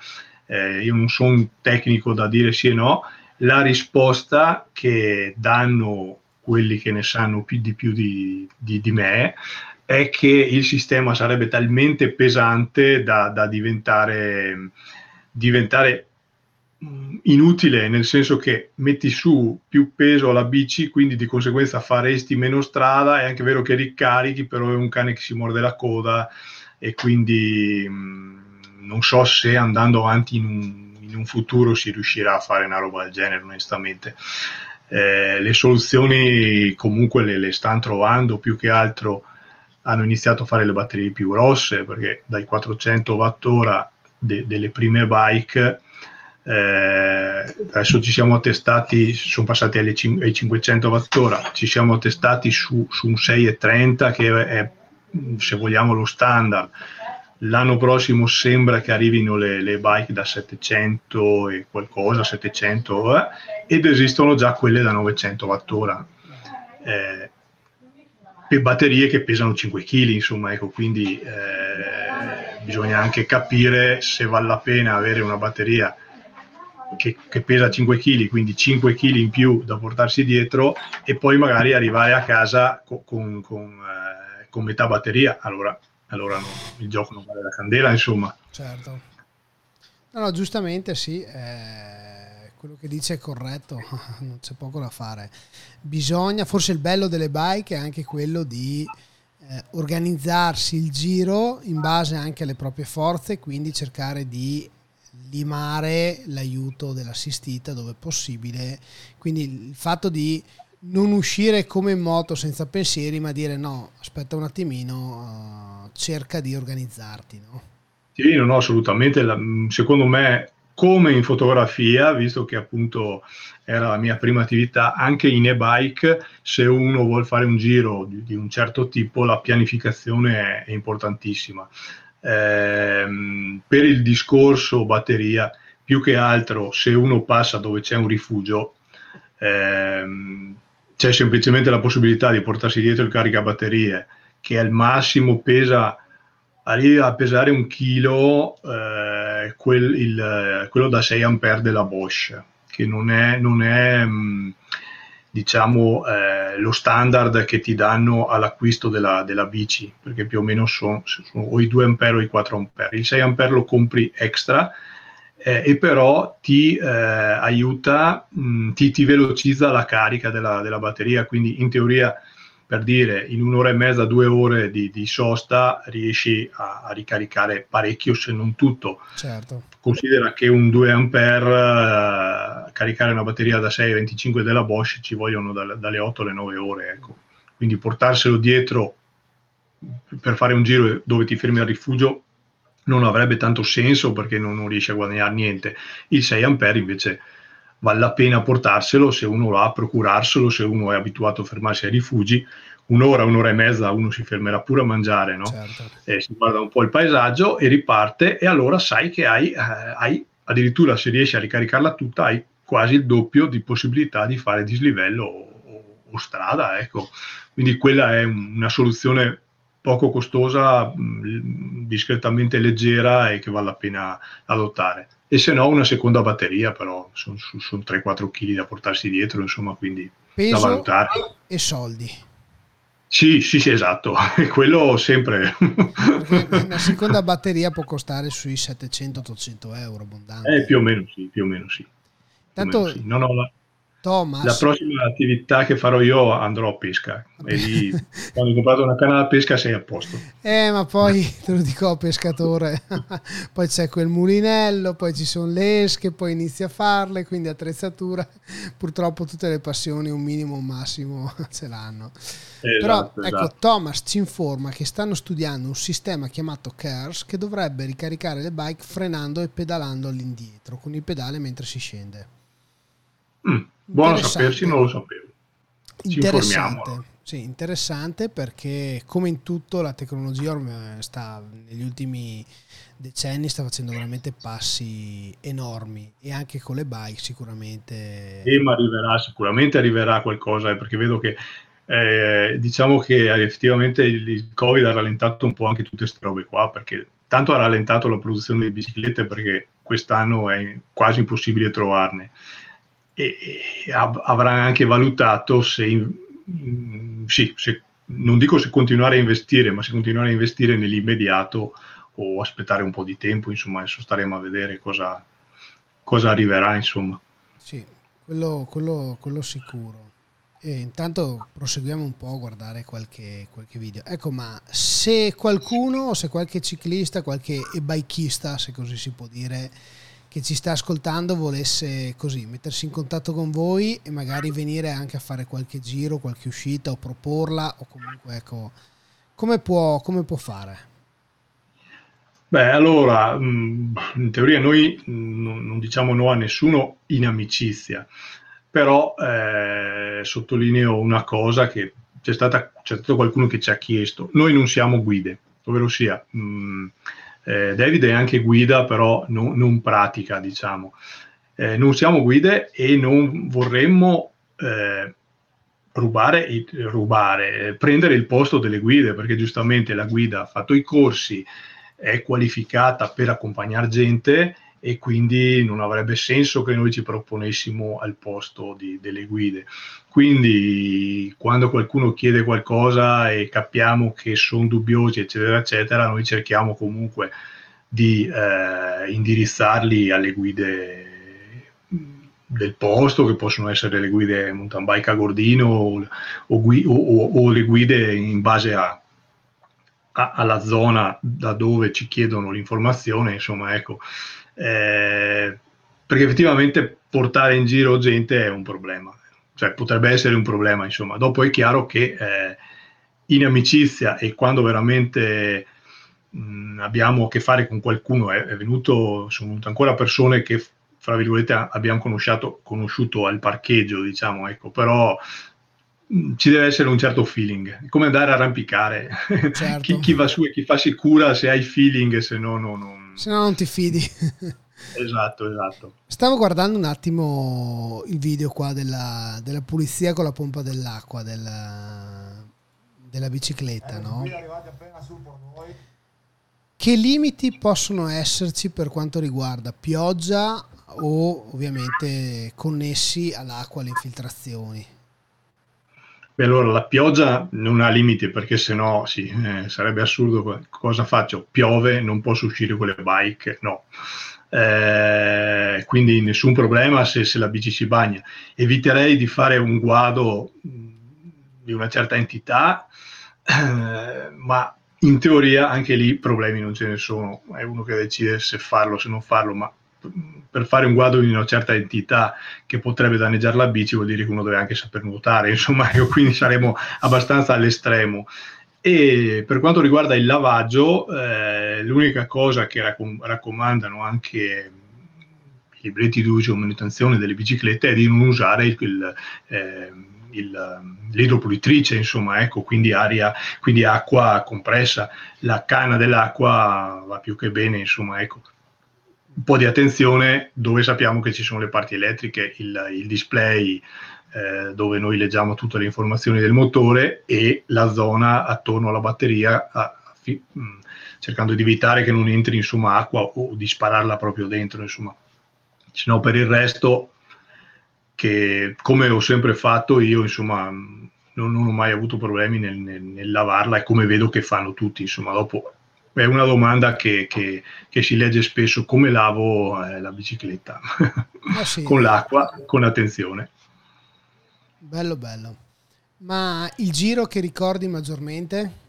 Eh, io non sono un tecnico da dire sì e no, la risposta che danno quelli che ne sanno più di più di, di, di me è che il sistema sarebbe talmente pesante da, da diventare, diventare inutile, nel senso che metti su più peso alla bici, quindi di conseguenza faresti meno strada, è anche vero che ricarichi, però è un cane che si morde la coda e quindi mh, non so se andando avanti in un, in un, futuro si riuscirà a fare una roba del genere, onestamente. Eh, le soluzioni comunque le, le stanno trovando, più che altro hanno iniziato a fare le batterie più grosse, perché dai 400 watt de, delle prime bike eh, adesso ci siamo attestati, sono passati ai 500 wattora, ci siamo attestati su, su un 6,30 che è, se vogliamo, lo standard. L'anno prossimo sembra che arrivino le, le bike da 700 e qualcosa, 700, eh, ed esistono già quelle da 900 wattora. Eh, per batterie che pesano 5 kg, insomma, ecco, quindi eh, bisogna anche capire se vale la pena avere una batteria che, che, pesa 5 kg, quindi 5 kg in più da portarsi dietro e poi magari arrivare a casa con, con, con, eh, con metà batteria, allora, allora no, il gioco non vale la candela, insomma. Certo. No, no giustamente sì, eh, quello che dice è corretto, non c'è poco da fare. Bisogna, forse il bello delle bike è anche quello di eh, organizzarsi il giro in base anche alle proprie forze, quindi cercare di limare l'aiuto dell'assistita dove possibile. Quindi il fatto di non uscire come in moto senza pensieri, ma dire no, aspetta un attimino, uh, cerca di organizzarti. No? Sì, no, no, assolutamente. secondo me, come in fotografia, visto che appunto era la mia prima attività, anche in e-bike, se uno vuole fare un giro di, di un certo tipo, la pianificazione è, è importantissima ehm, per il discorso batteria, più che altro se uno passa dove c'è un rifugio, ehm, c'è semplicemente la possibilità di portarsi dietro il caricabatterie che al massimo pesa, arriva a pesare un chilo, eh, quel, il, quello da 6 ampere della Bosch, che non è, non è mh, mm, diciamo, eh, lo standard che ti danno all'acquisto della, della bici, perché più o meno sono, sono, o i 2 ampere o i 4 ampere. Il 6 ampere lo compri extra eh, e però ti eh, aiuta, mh, mm, ti, ti, velocizza la carica della, della batteria, quindi in teoria per dire in un'ora e mezza, due ore di, di sosta riesci a, a, ricaricare parecchio se non tutto. Certo. Considera che un 2 ampere eh, caricare una batteria da 6 25 della Bosch ci vogliono da, dalle 8 alle 9 ore. Ecco. Quindi portarselo dietro per fare un giro dove ti fermi al rifugio non avrebbe tanto senso perché non, non riesci a guadagnare niente. Il 6 ampere invece vale la pena portarselo se uno va a procurarselo, se uno è abituato a fermarsi ai rifugi, un'ora, un'ora e mezza uno si fermerà pure a mangiare, no? certo. eh, si guarda un po' il paesaggio e riparte e allora sai che hai, eh, hai addirittura se riesci a ricaricarla tutta, hai quasi il doppio di possibilità di fare dislivello o, o strada, ecco. Quindi quella è una soluzione poco costosa, mh, discretamente leggera e che vale la pena adottare. E se no una seconda batteria, però sono, sono 3-4 kg da portarsi dietro, insomma, quindi Peso da valutare. e soldi. Sì, sì, sì, esatto, quello sempre. Una seconda batteria può costare sui 700-800 euro abbondante. Eh, più o meno sì, più o meno sì. Tanto meno sì. Non ho la, Thomas, la prossima attività che farò io andrò a pesca e lì quando hai comprato una canna da pesca sei a posto. eh, ma poi te lo dico pescatore, poi c'è quel mulinello, poi ci sono le esche, poi inizi a farle, quindi attrezzatura. Purtroppo tutte le passioni un minimo, un massimo ce l'hanno. Però Esatto, ecco, esatto. Thomas ci informa che stanno studiando un sistema chiamato CARES che dovrebbe ricaricare le bike frenando e pedalando all'indietro con il pedale mentre si scende. Mm, buono sapersi, non lo sapevo. Ci informiamo. Interessante. Sì, interessante perché come in tutto la tecnologia ormai sta negli ultimi decenni sta facendo veramente passi enormi e anche con le bike sicuramente Eh, ma arriverà, sicuramente arriverà qualcosa, eh, perché vedo che eh, diciamo che effettivamente il, il Covid ha rallentato un po' anche tutte queste robe qua, perché tanto ha rallentato la produzione di biciclette perché quest'anno è quasi impossibile trovarne e, e av- avrà anche valutato se, in- mm, sì, se- non dico se continuare a investire, ma se continuare a investire nell'immediato o aspettare un po' di tempo, insomma, adesso staremo a vedere cosa, cosa arriverà, insomma. Sì, quello, quello- quello sicuro. E intanto proseguiamo un po' a guardare qualche, qualche video. Ecco, ma se qualcuno, se qualche ciclista, qualche e-bikista, se così si può dire, che ci sta ascoltando volesse così mettersi in contatto con voi e magari venire anche a fare qualche giro, qualche uscita o proporla o comunque ecco, come può, come può fare? Beh, allora, mh, in teoria noi non, diciamo no a nessuno in amicizia, però eh, sottolineo una cosa che c'è, stata, c'è stato qualcuno che ci ha chiesto, noi non siamo guide, ovvero sia, mh, eh, David è anche guida, però non, non pratica, diciamo. Eh, non siamo guide e non vorremmo eh, rubare, rubare, eh, prendere il posto delle guide, perché giustamente la guida ha fatto i corsi, è qualificata per accompagnare gente e quindi non avrebbe senso che noi ci proponessimo al posto di- delle guide. Quindi quando qualcuno chiede qualcosa e capiamo che sono dubbiosi, eccetera, eccetera, noi cerchiamo comunque di eh, indirizzarli alle guide del posto, che possono essere le guide mountain bike a Gordino o, o o- o le guide in base a, a- alla zona da dove ci chiedono l'informazione, insomma, ecco, Eh, perché effettivamente portare in giro gente è un problema, cioè potrebbe essere un problema, insomma. Dopo è chiaro che eh, in amicizia e quando veramente mh, abbiamo a che fare con qualcuno, è, è venuto, sono venute ancora persone che, fra virgolette, abbiamo conosciuto, al parcheggio, diciamo, ecco, però ci deve essere un certo feeling, è come andare a arrampicare, Certo. chi, chi va su e chi fa sicura se hai feeling, se no, no, no. Se no non ti fidi. Esatto, esatto. Stavo guardando un attimo il video qua della, della pulizia con la pompa dell'acqua della, della bicicletta, no? Che limiti possono esserci per quanto riguarda pioggia o ovviamente connessi all'acqua, alle infiltrazioni? Beh, allora la pioggia non ha limiti perché sennò sì, eh, sarebbe assurdo. Cosa faccio? Piove, non posso uscire con le bike? No. Eh, quindi nessun problema se, se la bici si bagna. Eviterei di fare un guado di una certa entità, eh, ma in teoria anche lì problemi non ce ne sono. È uno che decide se farlo o se non farlo, ma per fare un guado di una certa entità che potrebbe danneggiare la bici vuol dire che uno deve anche saper nuotare, insomma, ecco, quindi saremo abbastanza all'estremo. E per quanto riguarda il lavaggio, eh, l'unica cosa che raccom- raccomandano anche i libretti di uso e manutenzione delle biciclette è di non usare il, il, eh, il, l'idropulitrice, insomma, ecco, quindi aria, quindi acqua compressa. La canna dell'acqua va più che bene, insomma, ecco un po' di attenzione dove sappiamo che ci sono le parti elettriche, il, il display eh, dove noi leggiamo tutte le informazioni del motore e la zona attorno alla batteria a, fi, mh, mm, cercando di evitare che non entri insomma acqua o di spararla proprio dentro insomma. Se no per il resto che come ho sempre fatto io insomma non, non ho mai avuto problemi nel, nel, nel, lavarla e come vedo che fanno tutti insomma dopo è una domanda che, che, che si legge spesso come lavo eh, la bicicletta ah, sì. con l'acqua con attenzione bello bello ma il giro che ricordi maggiormente?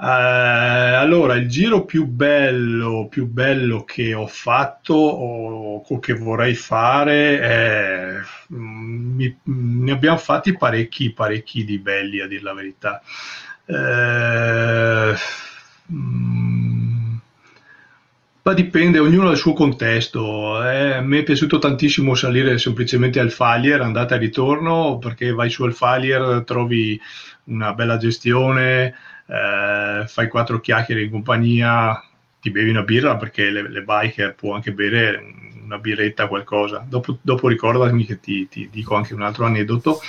Eh, allora, il giro più bello, più bello che ho fatto o, o che vorrei fare è, mm, mi, ne abbiamo fatti parecchi, parecchi di belli, a dire la verità. Eh, mm, ma dipende, ognuno ha il suo contesto. Eh, me è piaciuto tantissimo salire semplicemente al Falier, andata e ritorno, perché vai su al Falier, trovi una bella gestione, eh, fai quattro chiacchiere in compagnia, ti bevi una birra perché le, le biker può anche bere una birretta, qualcosa. Dopo, dopo ricordami che ti, ti, dico anche un altro aneddoto.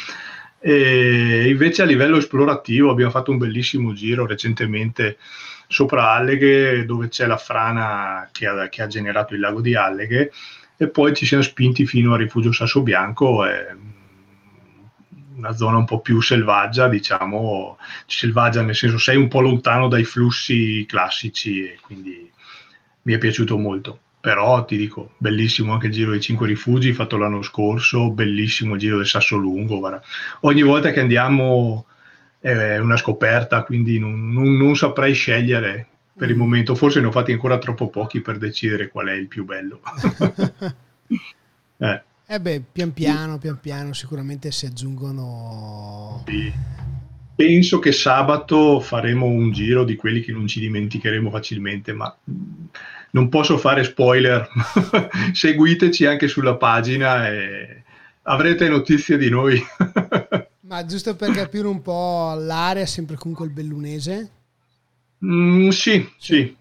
E invece a livello esplorativo abbiamo fatto un bellissimo giro recentemente sopra Alleghe dove c'è la frana che ha, che ha generato il lago di Alleghe e poi ci siamo spinti fino al rifugio Sasso Bianco. Una zona un po' più selvaggia, diciamo, selvaggia nel senso sei un po' lontano dai flussi classici e quindi mi è piaciuto molto. Però ti dico, bellissimo anche il giro dei cinque rifugi fatto l'anno scorso, bellissimo il giro del Sasso Lungo. Guarda. Ogni volta che andiamo è una scoperta, quindi non, non, non saprei scegliere per il mm. momento. Forse ne ho fatti ancora troppo pochi per decidere qual è il più bello. eh. Eh beh, pian piano, pian piano sicuramente si aggiungono... Sì. Penso che sabato faremo un giro di quelli che non ci dimenticheremo facilmente, ma non posso fare spoiler. Seguiteci anche sulla pagina e avrete notizie di noi. ma giusto per capire un po' l'area, sempre comunque il bellunese? Mm, sì, sì, sì.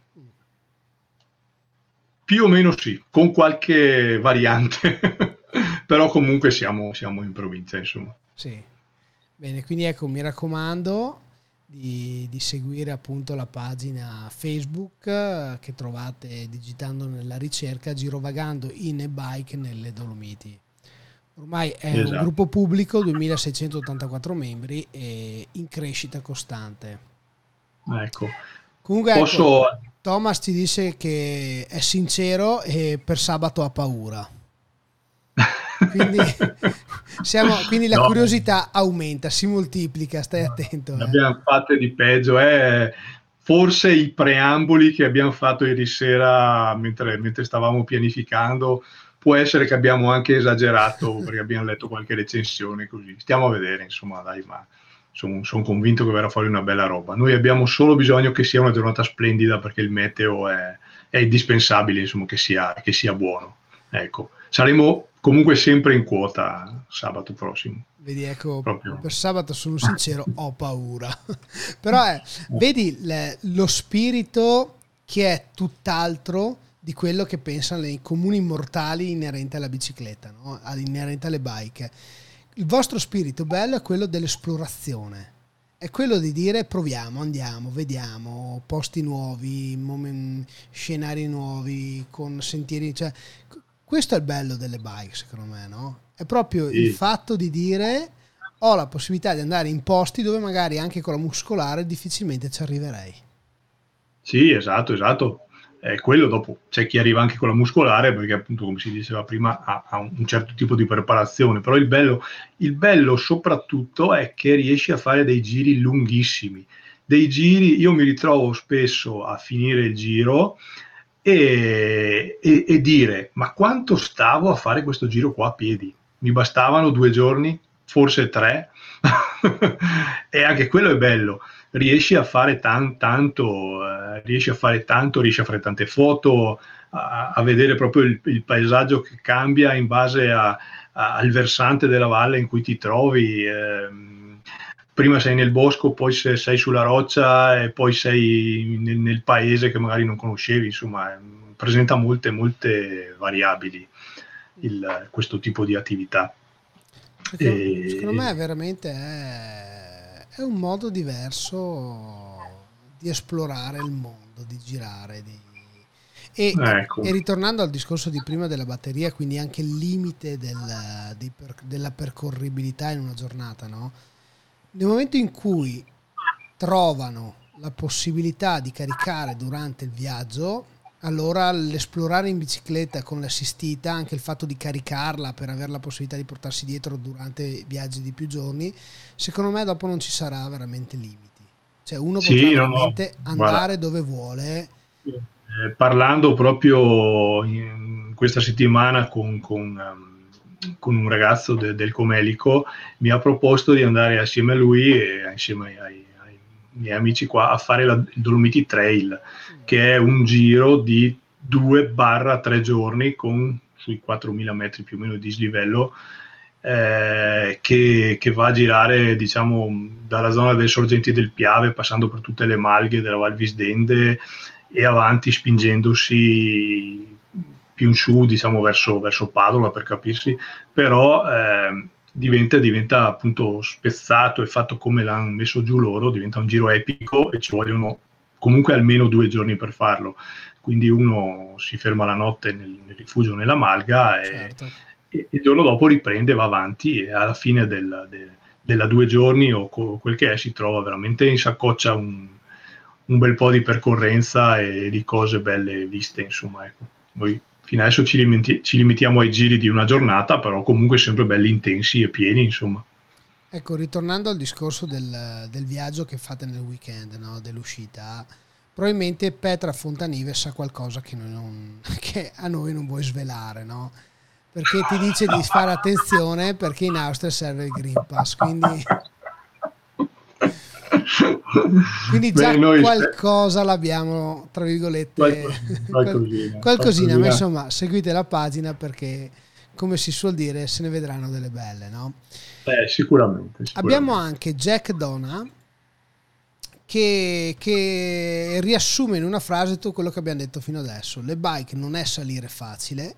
Più o meno sì, con qualche variante però comunque siamo, siamo, in provincia, insomma. Sì. Bene, quindi ecco, mi raccomando di, di, seguire appunto la pagina Facebook eh, che trovate digitando nella ricerca Girovagando in e bike nelle Dolomiti. Ormai è esatto. un gruppo pubblico, 2684 membri e in crescita costante. Ecco. Comunque, ecco, Posso... ecco, Thomas ci dice che è sincero e per sabato ha paura. Quindi, siamo, quindi la no. curiosità aumenta, si moltiplica, stai attento. Ne eh. abbiamo fatte di peggio. Eh. Forse i preamboli che abbiamo fatto ieri sera mentre, mentre stavamo pianificando può essere che abbiamo anche esagerato perché abbiamo letto qualche recensione così. Stiamo a vedere, insomma, dai, ma sono, sono, convinto che verrà fuori una bella roba. Noi abbiamo solo bisogno che sia una giornata splendida perché il meteo è, è indispensabile, insomma, che sia, che sia buono. Ecco, saremo comunque sempre in quota sabato prossimo. Vedi, ecco, Proprio. per sabato sono sincero, ho paura. Però eh, vedi le, lo spirito che è tutt'altro di quello che pensano i comuni mortali inerenti alla bicicletta, no? inerenti alle bike. Il vostro spirito bello è quello dell'esplorazione, è quello di dire proviamo, andiamo, vediamo posti nuovi, moment, scenari nuovi, con sentieri, cioè questo è il bello delle bike, secondo me, no? È proprio sì. il fatto di dire ho la possibilità di andare in posti dove magari anche con la muscolare difficilmente ci arriverei. Sì, esatto, esatto. È quello dopo c'è chi arriva anche con la muscolare perché appunto come si diceva prima ha, ha un certo tipo di preparazione, però il bello, il bello soprattutto è che riesci a fare dei giri lunghissimi, dei giri, io mi ritrovo spesso a finire il giro e, e, e, dire ma quanto stavo a fare questo giro qua a piedi? Mi bastavano due giorni, forse tre, e anche quello è bello. Riesci a fare tan, tanto, eh, riesci a fare tanto, riesci a fare tante foto, a, a vedere proprio il, il, paesaggio che cambia in base a, a, al versante della valle in cui ti trovi. Eh, prima sei nel bosco, poi sei sulla roccia e poi sei nel, nel paese che magari non conoscevi, insomma, presenta molte, molte variabili il, questo tipo di attività. E... Secondo me veramente è, è, un modo diverso di esplorare il mondo, di girare, di... E, ecco. e, ritornando al discorso di prima della batteria, quindi anche il limite del, per, della percorribilità in una giornata, no? Nel momento in cui trovano la possibilità di caricare durante il viaggio, allora l'esplorare in bicicletta con l'assistita, anche il fatto di caricarla per avere la possibilità di portarsi dietro durante viaggi di più giorni, secondo me dopo non ci sarà veramente limiti. Cioè uno sì, potrà veramente no, andare guarda, dove vuole. Eh, parlando proprio in questa settimana con, con um, con un ragazzo de, del Comelico, mi ha proposto di andare assieme a lui e insieme ai, ai miei amici qua a fare la, Dolomiti Trail, che è un giro di 2-3 giorni con sui 4.000 metri più o meno di slivello eh, che, che, va a girare diciamo dalla zona delle sorgenti del Piave passando per tutte le malghe della Val Visdende e avanti spingendosi più in su, diciamo verso, verso Padova per capirsi, però eh, diventa, diventa appunto spezzato e fatto come l'hanno messo giù loro, diventa un giro epico e ci vogliono comunque almeno due giorni per farlo. Quindi uno si ferma la notte nel, nel rifugio nella Malga e, certo. e, il giorno dopo riprende, va avanti e alla fine del, del, della due giorni o co- quel che è si trova veramente in saccoccia un, un bel po' di percorrenza e di cose belle viste, insomma. Ecco. Fino adesso ci, limiti- ci, limitiamo ai giri di una giornata, però comunque sempre belli intensi e pieni, insomma. Ecco, ritornando al discorso del, del viaggio che fate nel weekend, no? dell'uscita, probabilmente Petra Fontanive sa qualcosa che, non, che, a noi non vuoi svelare, no? Perché ti dice di fare attenzione perché in Austria serve il Green Pass, quindi... Quindi già Beh, qualcosa l'abbiamo, tra virgolette, qualcosina, qualcosina, ma insomma seguite la pagina perché come si suol dire se ne vedranno delle belle, no? Eh, sicuramente, sicuramente. Abbiamo anche Jack Donna che, che riassume in una frase tutto quello che abbiamo detto fino adesso. Le bike non è salire facile,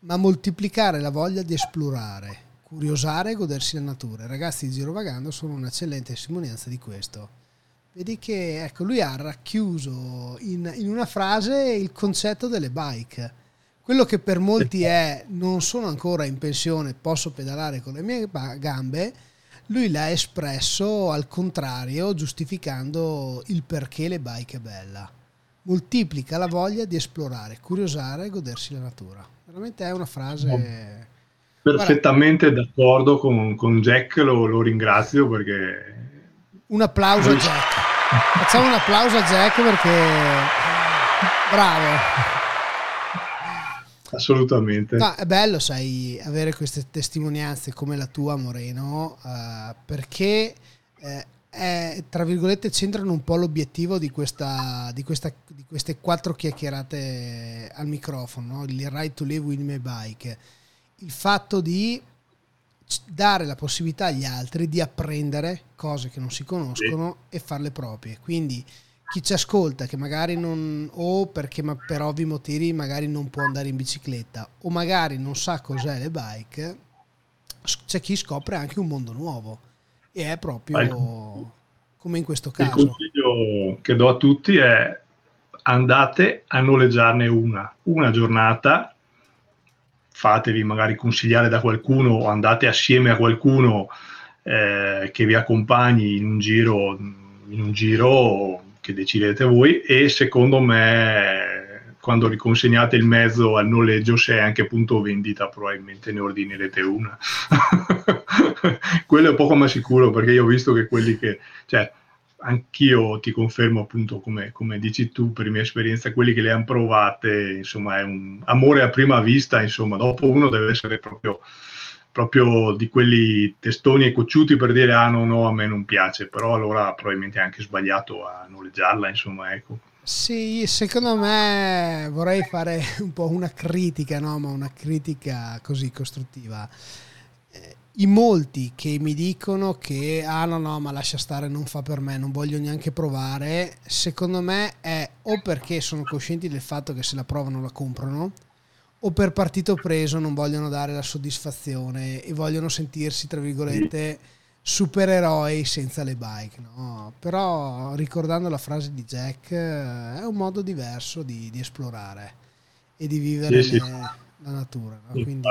ma moltiplicare la voglia di esplorare, curiosare e godersi la natura. I ragazzi di Girovagando sono un'eccellente testimonianza di questo. Vedi che ecco, lui ha racchiuso in, in, una frase il concetto delle bike. Quello che per molti è non sono ancora in pensione, posso pedalare con le mie gambe, lui l'ha espresso al contrario, giustificando il perché le bike è bella. Moltiplica la voglia di esplorare, curiosare e godersi la natura. Veramente è una frase perfettamente Guarda. d'accordo con, con Jack, lo, lo, ringrazio perché... Un applauso a Jack. Facciamo un applauso a Jack perché... Bravo. Assolutamente. No, è bello, sai, avere queste testimonianze come la tua, Moreno, uh, perché... Eh, è, tra virgolette c'entrano un po' l'obiettivo di, questa, di, questa, di queste quattro chiacchierate al microfono, no? il right to live with my bike il fatto di dare la possibilità agli altri di apprendere cose che non si conoscono sì. e farle proprie. Quindi chi ci ascolta che magari non o perché ma per ovvi motivi magari non può andare in bicicletta o magari non sa cos'è le bike, c'è chi scopre anche un mondo nuovo e è proprio come in questo caso. Il consiglio che do a tutti è andate a noleggiarne una, una giornata fatevi magari consigliare da qualcuno o andate assieme a qualcuno eh, che vi accompagni in un giro, in un giro che decidete voi. E secondo me quando riconsegnate il mezzo al noleggio se è anche punto vendita probabilmente ne ordinerete una. Quello è poco ma sicuro perché io ho visto che quelli che cioè anch'io ti confermo appunto come, come, dici tu per mia esperienza quelli che le hanno provate insomma è un amore a prima vista insomma dopo uno deve essere proprio, proprio di quelli testoni e cocciuti per dire ah no no a me non piace però allora probabilmente è anche sbagliato a noleggiarla insomma ecco sì, secondo me vorrei fare un po' una critica, no? ma una critica così costruttiva i molti che mi dicono che ah no no ma lascia stare non fa per me non voglio neanche provare secondo me è o perché sono coscienti del fatto che se la provano la comprano o per partito preso non vogliono dare la soddisfazione e vogliono sentirsi tra virgolette supereroi senza le bike no? però ricordando la frase di Jack è un modo diverso di, di esplorare e di vivere Sì, sì. la natura no? quindi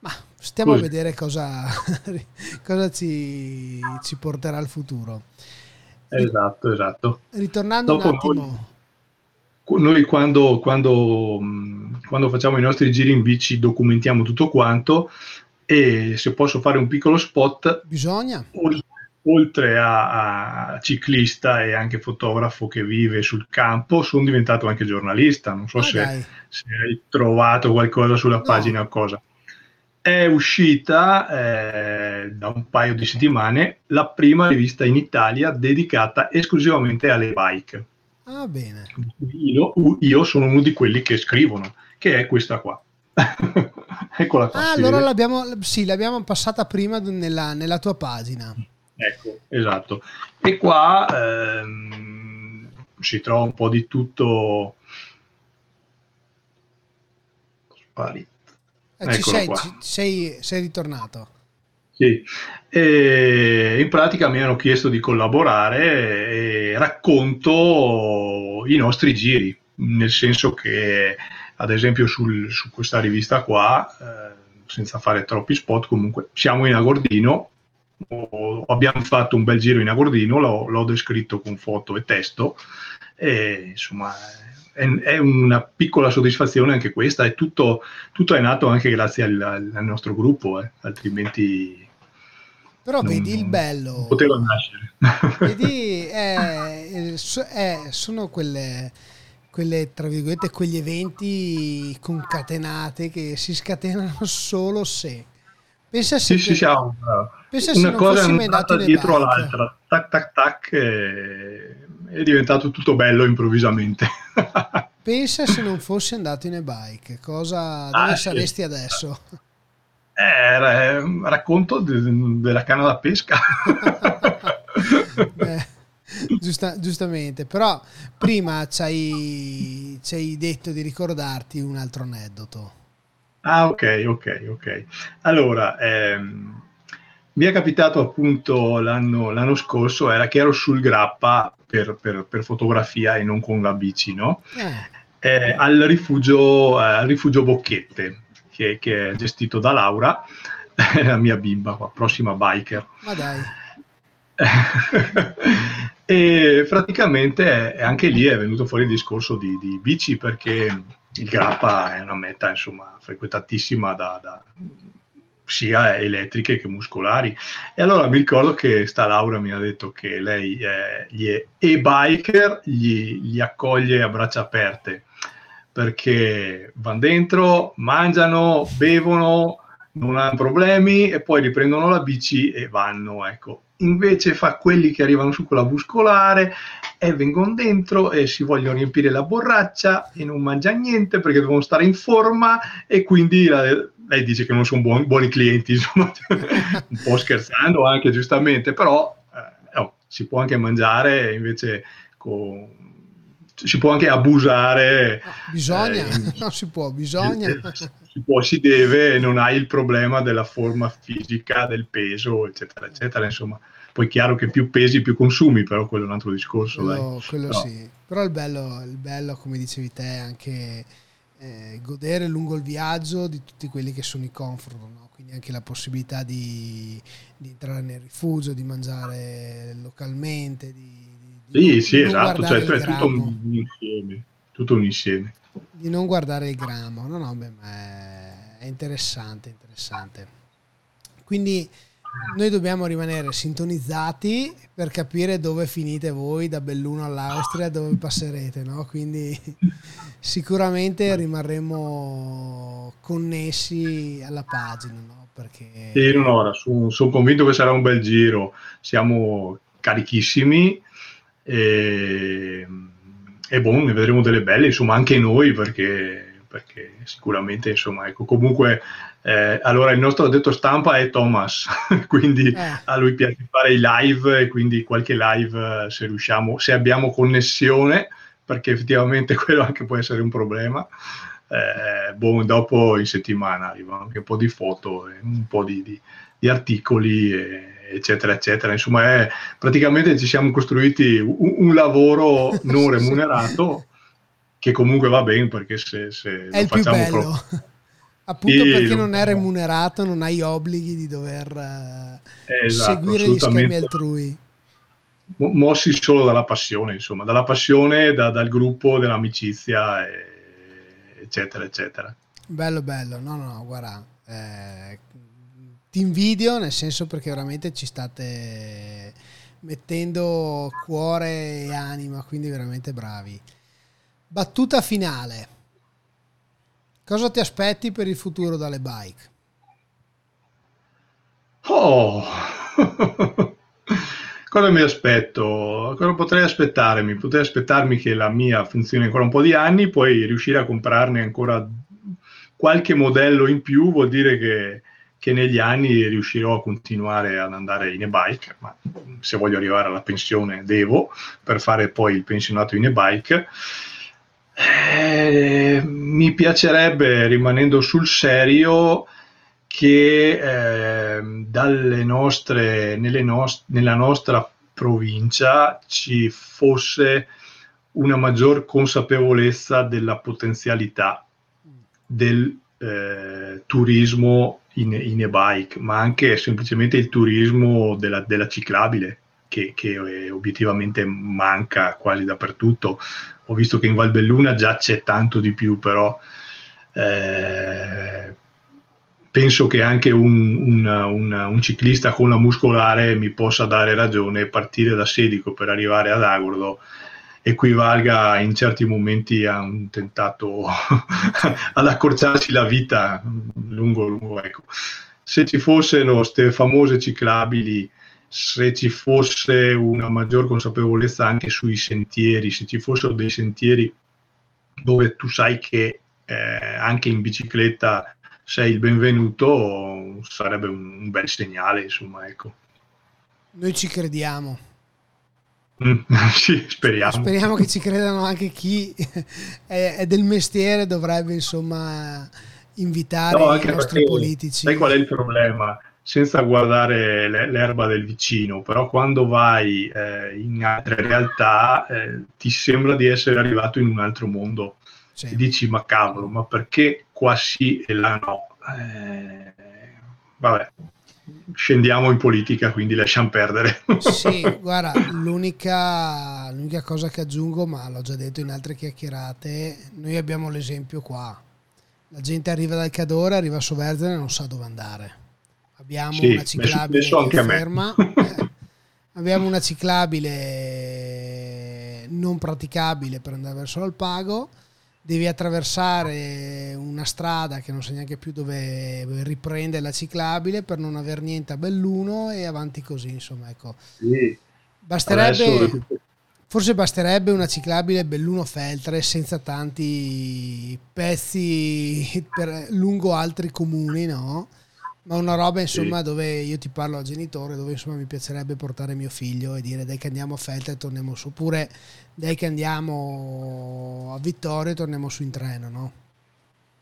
ma stiamo Così. a vedere cosa, cosa ci, ci porterà il futuro. Esatto, esatto. Ritornando Dopo un attimo, Noi quando, quando, quando facciamo i nostri giri in bici documentiamo tutto quanto e se posso fare un piccolo spot, bisogna. ol- oltre a, a ciclista e anche fotografo che vive sul campo, sono diventato anche giornalista. Non so Ah, se, se hai trovato qualcosa sulla No. pagina o cosa. È uscita eh, da un paio di settimane la prima rivista in Italia dedicata esclusivamente alle bike. Ah, bene. Io, io sono uno di quelli che scrivono, che è questa qua. Eccola qua. Ah, allora l'abbiamo, sì, l'abbiamo passata prima nella, nella tua pagina. Ecco, esatto. E qua ehm, si trova un po' di tutto. Sparito. Eh, ci sei, qua. ci- sei, sei ritornato. Sì. In pratica mi hanno chiesto di collaborare e racconto i nostri giri, nel senso che ad esempio sul- su questa rivista qua, eh, senza fare troppi spot, comunque siamo in Agordino, abbiamo fatto un bel giro in Agordino, l'ho, l'ho descritto con foto e testo, e insomma è, è una piccola soddisfazione anche questa, è tutto, tutto è nato anche grazie al, al nostro gruppo, eh, altrimenti Però non- vedi il bello. poteva nascere. Vedi, so- è- sono quelle, quelle, tra virgolette, quegli eventi concatenati che si scatenano solo se. Pensa se, Sì, sì, siamo. pensa se Una non cosa è andata dietro all'altra, tac tac tac, e è diventato tutto bello improvvisamente. Pensa se non fossi andato in e-bike, cosa, Ah, dove sì. saresti adesso? Eh, ra- racconto de- della canna da pesca. Eh, giusta- giustamente, però prima ci hai, ci hai detto di ricordarti un altro aneddoto. Ah, ok, ok, ok. Allora, ehm, mi è capitato appunto l'anno, l'anno scorso, era che ero sul grappa per, per- per fotografia e non con la bici, no? Eh, Eh, al, rifugio, al rifugio Bocchette, che, che è gestito da Laura, la mia bimba, qua, prossima biker. ma dai, e praticamente anche lì è venuto fuori il discorso di, di bici perché il Grappa è una meta insomma frequentatissima da, da- sia elettriche che muscolari e allora mi ricordo che sta Laura mi ha detto che lei eh, gli e-biker gli, gli accoglie a braccia aperte perché vanno dentro, mangiano, bevono, non hanno problemi e poi riprendono la bici e vanno, ecco. Invece fa quelli che arrivano su con la muscolare e vengono dentro e si vogliono riempire la borraccia e non mangiano niente perché devono stare in forma e quindi la- lei dice che non sono buoni, buoni clienti, insomma, un po' scherzando anche giustamente, però eh, oh, si può anche mangiare invece con- si può anche abusare No, bisogna, eh, non si può, bisogna. si può, si deve, non hai il problema della forma fisica, del peso, eccetera, eccetera. Insomma, poi è chiaro che più pesi, più consumi, però quello è un altro discorso. Quello, quello No. sì. Però il bello, il bello, come dicevi te, è anche eh, godere lungo il viaggio di tutti quelli che sono i comfort, no? quindi anche la possibilità di, di entrare nel rifugio, di mangiare localmente, di, di- Sì, sì, esatto, cioè, il è tutto un, insieme. Tutto un insieme. di non guardare il grammo. No, no, beh, è interessante, interessante. Quindi noi dobbiamo rimanere sintonizzati per capire dove finite voi da Belluno all'Austria, dove passerete, no? Quindi sicuramente rimarremo connessi alla pagina, no? Perché Sì, no, no, sono, sono convinto che sarà un bel giro. Siamo carichissimi e, e boh, ne vedremo delle belle, insomma, anche noi perché perché sicuramente insomma ecco comunque eh, allora il nostro detto stampa è Thomas quindi Eh. a lui piace fare i live e quindi qualche live eh, se riusciamo se abbiamo connessione perché effettivamente quello anche può essere un problema. Eh, boh, dopo in settimana arrivano anche un po' di foto un po' di, di- di articoli eccetera eccetera. Insomma è, praticamente ci siamo costruiti un, un lavoro non remunerato che comunque va bene perché se, se lo facciamo proprio Appunto Sì, perché non è remunerato, non hai obblighi di dover eh, Esatto, seguire gli schemi altrui. mo- mossi solo dalla passione, insomma, dalla passione, da- dal gruppo, dell'amicizia, e- eccetera, eccetera. Bello, bello. No, no, no, guarda, eh, ti invidio nel senso perché veramente ci state mettendo cuore e anima, quindi veramente bravi. Battuta finale. Cosa ti aspetti per il futuro dalle bike? Oh! Cosa mi aspetto? Cosa potrei aspettarmi? Potrei aspettarmi che la mia funzioni ancora un po' di anni, poi riuscire a comprarne ancora qualche modello in più vuol dire che, che negli anni riuscirò a continuare ad andare in e-bike, ma se voglio arrivare alla pensione devo per fare poi il pensionato in e-bike. Eh, mi piacerebbe, rimanendo sul serio, che dalle nostre, nelle nos- nella nostra provincia ci fosse una maggior consapevolezza della potenzialità del eh, turismo in, in e-bike, ma anche semplicemente il turismo della, della ciclabile, che, che, eh, obiettivamente manca quasi dappertutto. Ho visto che in Valbelluna già c'è tanto di più, però eh, penso che anche un, un, un, un, ciclista con la muscolare mi possa dare ragione partire da Sedico per arrivare ad Agordo equivalga in certi momenti a un tentato ad accorciarsi la vita lungo lungo ecco. se ci fossero queste famose ciclabili se ci fosse una maggior consapevolezza anche sui sentieri se ci fossero dei sentieri dove tu sai che eh, anche in bicicletta sei il benvenuto sarebbe un, un bel segnale insomma ecco noi ci crediamo Mm, sì, speriamo. Speriamo che ci credano anche chi è, è del mestiere, dovrebbe insomma invitare no, i nostri politici. Sai qual è il problema? Senza guardare l'erba del vicino, però quando vai eh, in altre realtà eh, ti sembra di essere arrivato in un altro mondo. Sì. E dici, ma cavolo, ma perché qua sì e là no? Eh, vabbè, scendiamo in politica, quindi lasciamo perdere. Sì, guarda, l'unica, l'unica, cosa che aggiungo, ma l'ho già detto in altre chiacchierate, noi abbiamo l'esempio qua. La gente arriva dal Cadore, arriva a Soverzene e non sa dove andare. Abbiamo sì, una ciclabile che ferma. Eh, abbiamo una ciclabile non praticabile per andare verso l'Alpago. Devi attraversare una strada che non sai neanche più dove riprende la ciclabile per non aver niente a Belluno e avanti così insomma ecco. Sì. basterebbe Adesso... forse basterebbe una ciclabile Belluno Feltre senza tanti pezzi per, lungo altri comuni no ma una roba insomma sì. dove io ti parlo al genitore dove insomma mi piacerebbe portare mio figlio e dire dai che andiamo a Feltre e torniamo su oppure dai che andiamo a Vittorio e torniamo su in treno no?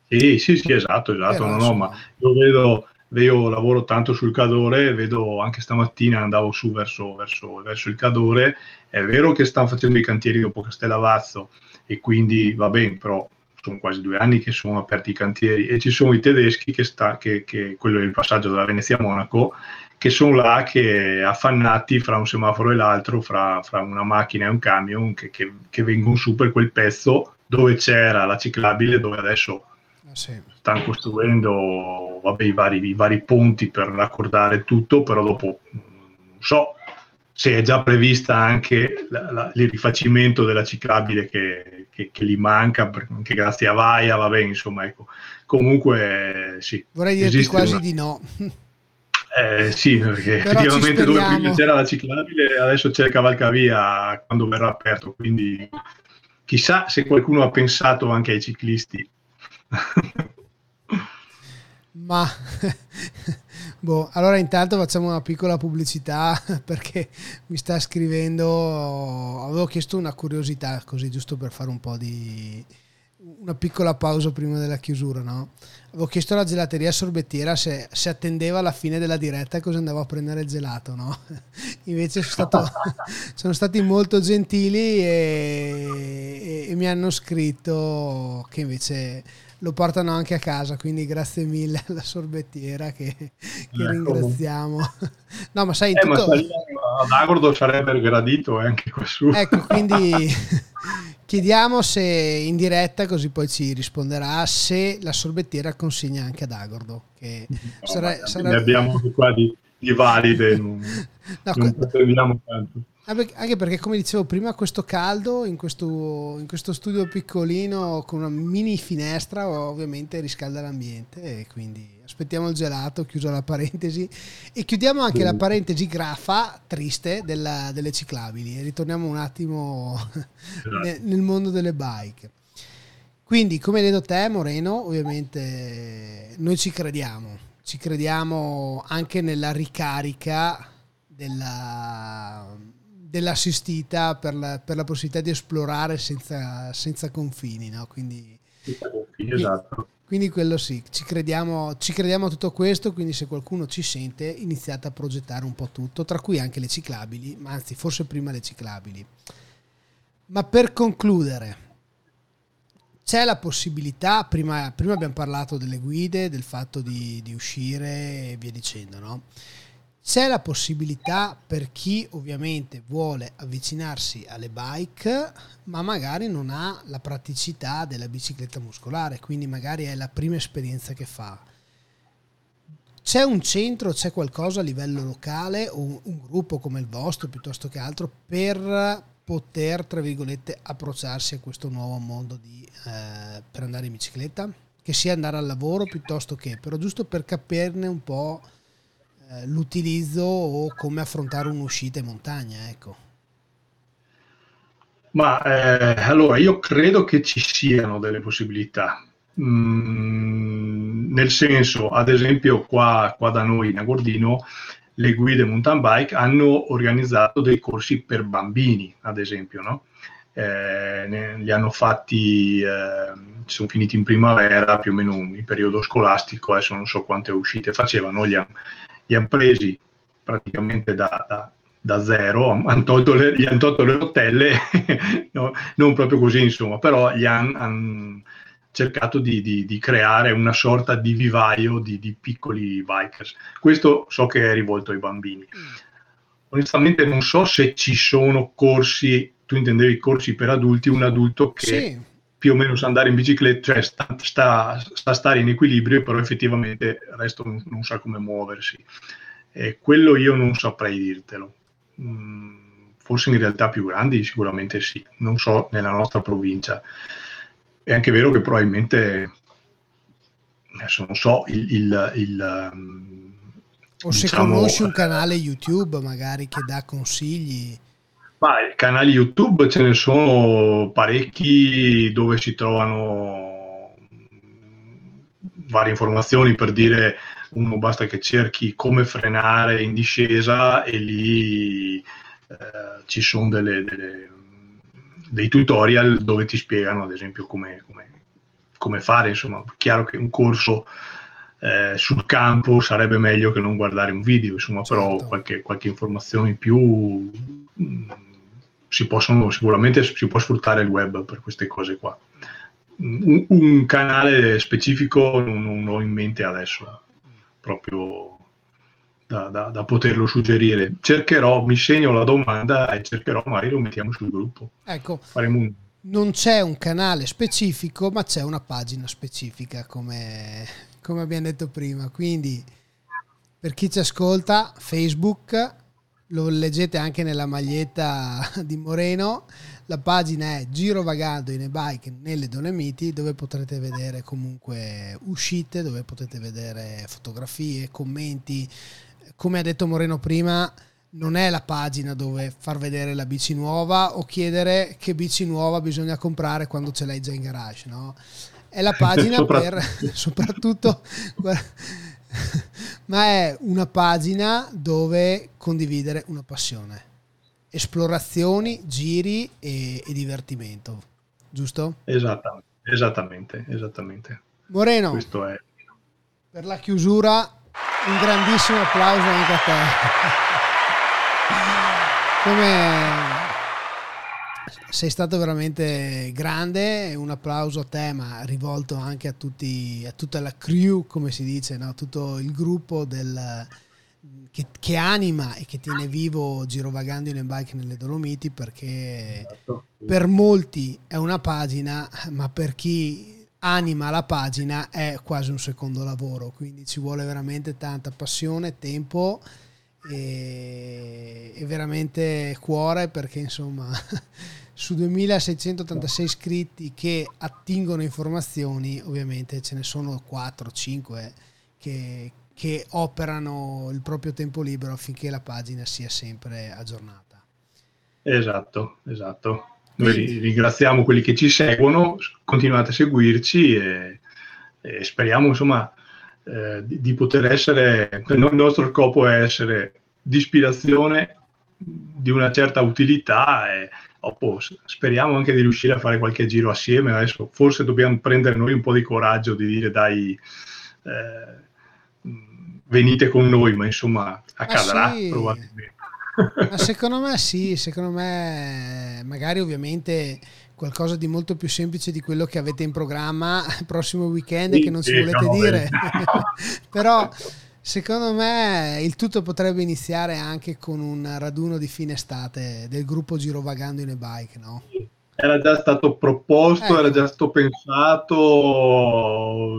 Sì, sì, sì, esatto, esatto, Però, no, no, ma io vedo, io lavoro tanto sul Cadore, vedo anche stamattina andavo su verso, verso, verso il Cadore, è vero che stanno facendo i cantieri dopo Castellavazzo e quindi va bene, però sono quasi due anni che sono aperti i cantieri e ci sono i tedeschi che sta, che, che quello è il passaggio della Venezia a Monaco, che sono là che affannati fra un semaforo e l'altro, fra, fra una macchina e un camion, che, che, che, vengono su per quel pezzo dove c'era la ciclabile, dove adesso ah, sì. stanno costruendo vabbè, i, vari, i vari ponti per raccordare tutto, però dopo non so se è già prevista anche la, la, il rifacimento della ciclabile che, che, che, gli manca, anche grazie a Vaia, va bene, insomma, ecco. Comunque, sì. Vorrei dirti quasi una... di no. Eh, sì, perché Però effettivamente dove prima c'era la ciclabile, adesso c'è il cavalcavia quando verrà aperto, quindi chissà se qualcuno ha pensato anche ai ciclisti Ma boh, allora intanto facciamo una piccola pubblicità perché mi sta scrivendo, avevo chiesto una curiosità così giusto per fare un po' di una piccola pausa prima della chiusura, no? Avevo chiesto alla gelateria sorbettiera se, se attendeva la fine della diretta cosa andavo a prendere il gelato, no? Invece sono, stato, sono stati molto gentili e, e, e mi hanno scritto che invece lo portano anche a casa, quindi grazie mille alla sorbettiera che, che ecco. ringraziamo. No, ma sai, eh, tutto... ma ad Agordo sarebbe gradito anche questo. Ecco, quindi chiediamo se in diretta, così poi ci risponderà, se la sorbettiera consegna anche ad Agordo. Che no, sare... sarebbe... Ne abbiamo qua di, di valide, non, no, non pretendiamo tanto. Anche perché, come dicevo prima, questo caldo in questo, in questo, studio piccolino con una mini finestra ovviamente riscalda l'ambiente e quindi aspettiamo il gelato, chiusa la parentesi e chiudiamo anche la parentesi grafa triste della, delle ciclabili e ritorniamo un attimo esatto. nel mondo delle bike. Quindi, come hai detto te, Moreno, ovviamente noi ci crediamo, ci crediamo anche nella ricarica della dell'assistita per la, per la, possibilità di esplorare senza, senza confini, no? Quindi, senza confini, esatto. Quindi quello sì, ci crediamo, ci crediamo a tutto questo, quindi se qualcuno ci sente iniziate a progettare un po' tutto, tra cui anche le ciclabili, ma anzi forse prima le ciclabili. Ma per concludere, c'è la possibilità, prima, prima abbiamo parlato delle guide, del fatto di, di uscire e via dicendo, no? C'è la possibilità per chi ovviamente vuole avvicinarsi alle bike, ma magari non ha la praticità della bicicletta muscolare, quindi magari è la prima esperienza che fa. C'è un centro, c'è qualcosa a livello locale o un, gruppo come il vostro piuttosto che altro per poter, tra virgolette, approcciarsi a questo nuovo mondo di, eh, per andare in bicicletta? Che sia andare al lavoro piuttosto che, però giusto per capirne un po' Eh, l'utilizzo o come affrontare un'uscita in montagna, ecco. Ma eh, allora io credo che ci siano delle possibilità. Mm, nel senso, ad esempio, qua, qua da noi in Agordino le guide mountain bike hanno organizzato dei corsi per bambini, ad esempio, no? eh, ne, li hanno fatti, eh, sono finiti in primavera, più o meno in periodo scolastico, adesso non so quante uscite facevano, li li hanno presi praticamente da, da, da zero, han le, gli hanno tolto le rotelle, no, non proprio così insomma, però gli hanno han cercato di, di, di, creare una sorta di vivaio di, di, piccoli bikers. Questo so che è rivolto ai bambini. Onestamente non so se ci sono corsi, tu intendevi corsi per adulti, un adulto che... Sì più o meno sa andare in bicicletta, cioè sta, sta, sta a stare in equilibrio, però effettivamente il resto non, non sa come muoversi. E quello io non saprei dirtelo. Mm, forse in realtà più grandi sicuramente sì, non so nella nostra provincia. È anche vero che probabilmente, adesso non so, il... il, il o se diciamo, conosci un canale YouTube magari che dà consigli ma canali YouTube ce ne sono parecchi dove si trovano varie informazioni per dire uno basta che cerchi come frenare in discesa e lì eh, ci sono delle, delle, dei tutorial dove ti spiegano ad esempio come, come, come fare insomma chiaro che un corso eh, sul campo sarebbe meglio che non guardare un video insomma certo. però qualche, qualche informazione in più mh, si possono sicuramente si può sfruttare il web per queste cose qua. Un, un canale specifico non, non, ho in mente adesso, proprio da, da, da, poterlo suggerire. Cercherò, mi segno la domanda e cercherò, magari lo mettiamo sul gruppo. Ecco, un... non c'è un canale specifico, ma c'è una pagina specifica, come, come abbiamo detto prima. Quindi, per chi ci ascolta, Facebook lo leggete anche nella maglietta di Moreno. La pagina è Giro Vagando in e-bike nelle Dolomiti, dove potrete vedere comunque uscite, dove potete vedere fotografie, commenti. Come ha detto Moreno prima, non è la pagina dove far vedere la bici nuova o chiedere che bici nuova bisogna comprare quando ce l'hai già in garage, no? è la pagina Soprattutto. per soprattutto ma è una pagina dove condividere una passione esplorazioni giri e, e divertimento giusto Esattamente, esattamente, esattamente. Moreno Questo è. per la chiusura un grandissimo applauso anche a te come sei stato veramente grande un applauso a te ma rivolto anche a tutti a tutta la crew come si dice no? tutto il gruppo del, che, che anima e che tiene vivo girovagando in bike nelle Dolomiti perché Esatto. per molti è una pagina ma per chi anima la pagina è quasi un secondo lavoro quindi ci vuole veramente tanta passione tempo e, e veramente cuore perché insomma su 2686 iscritti che attingono informazioni ovviamente ce ne sono 4-5 che, che operano il proprio tempo libero affinché la pagina sia sempre aggiornata Esatto, esatto. Noi ringraziamo quelli che ci seguono, continuate a seguirci e, e speriamo insomma eh, di, di poter essere, il nostro scopo è essere di ispirazione, di una certa utilità e dopo speriamo anche di riuscire a fare qualche giro assieme. Adesso forse dobbiamo prendere noi un po' di coraggio di dire dai, eh, venite con noi, ma insomma accadrà sì. probabilmente. Ma secondo me sì, secondo me magari ovviamente qualcosa di molto più semplice di quello che avete in programma il prossimo weekend Sì, che non ci sì, volete no, dire. Però secondo me il tutto potrebbe iniziare anche con un raduno di fine estate del gruppo Girovagando in e-bike, no? Era già stato proposto, Ecco. era già stato pensato,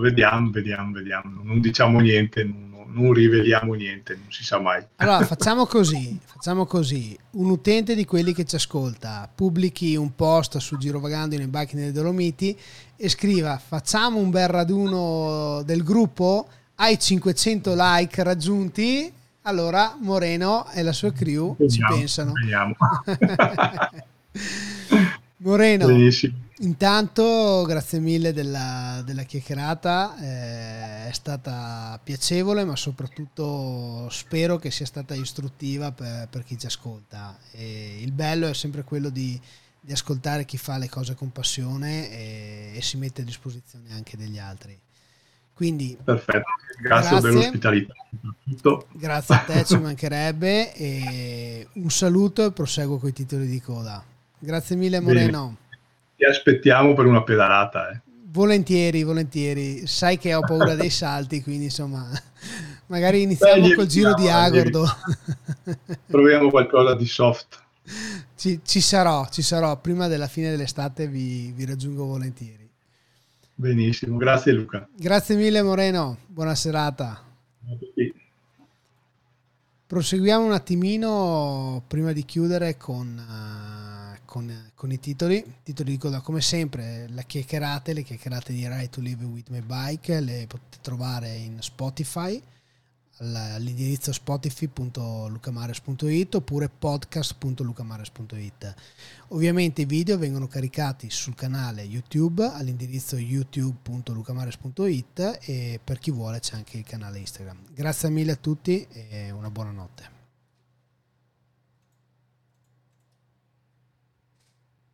vediamo, vediamo, vediamo, non diciamo niente, non, non riveliamo niente, non si sa mai. Allora facciamo così, facciamo così. Un utente di quelli che ci ascolta pubblichi un post su Girovagando in e-bike nelle Dolomiti e scriva facciamo un bel raduno del gruppo, hai 500 like raggiunti, allora Moreno e la sua crew ci Vediamo, pensano. vediamo. Moreno, Benissimo. Intanto, grazie mille della, della chiacchierata, eh, è stata piacevole, ma soprattutto spero che sia stata istruttiva per, per chi ci ascolta. E il bello è sempre quello di, di ascoltare chi fa le cose con passione e, e si mette a disposizione anche degli altri. Quindi Perfetto, grazie, Grazie. dell'ospitalità. soprattutto. grazie a te, ci mancherebbe, e un saluto e proseguo con i titoli di coda. Grazie mille Moreno. Ti aspettiamo per una pedalata. eh. Volentieri, volentieri. Sai che ho paura dei salti, quindi insomma, magari iniziamo Beh, col giro di. Agordo. Proviamo qualcosa di soft. ci, ci sarò, ci sarò. Prima della fine dell'estate vi, vi raggiungo volentieri. Benissimo, grazie Luca. Grazie mille Moreno, buona serata. A tutti. Proseguiamo un attimino prima di chiudere con, eh, con- con i titoli. Titoli di coda come sempre, le chiacchierate, le chiacchierate di Ride to Live with My Bike, le potete trovare in Spotify all'indirizzo spotify.lucamares.it oppure podcast.lucamares.it. Ovviamente i video vengono caricati sul canale YouTube all'indirizzo youtube.lucamares.it e per chi vuole c'è anche il canale Instagram. Grazie mille a tutti e una buona notte.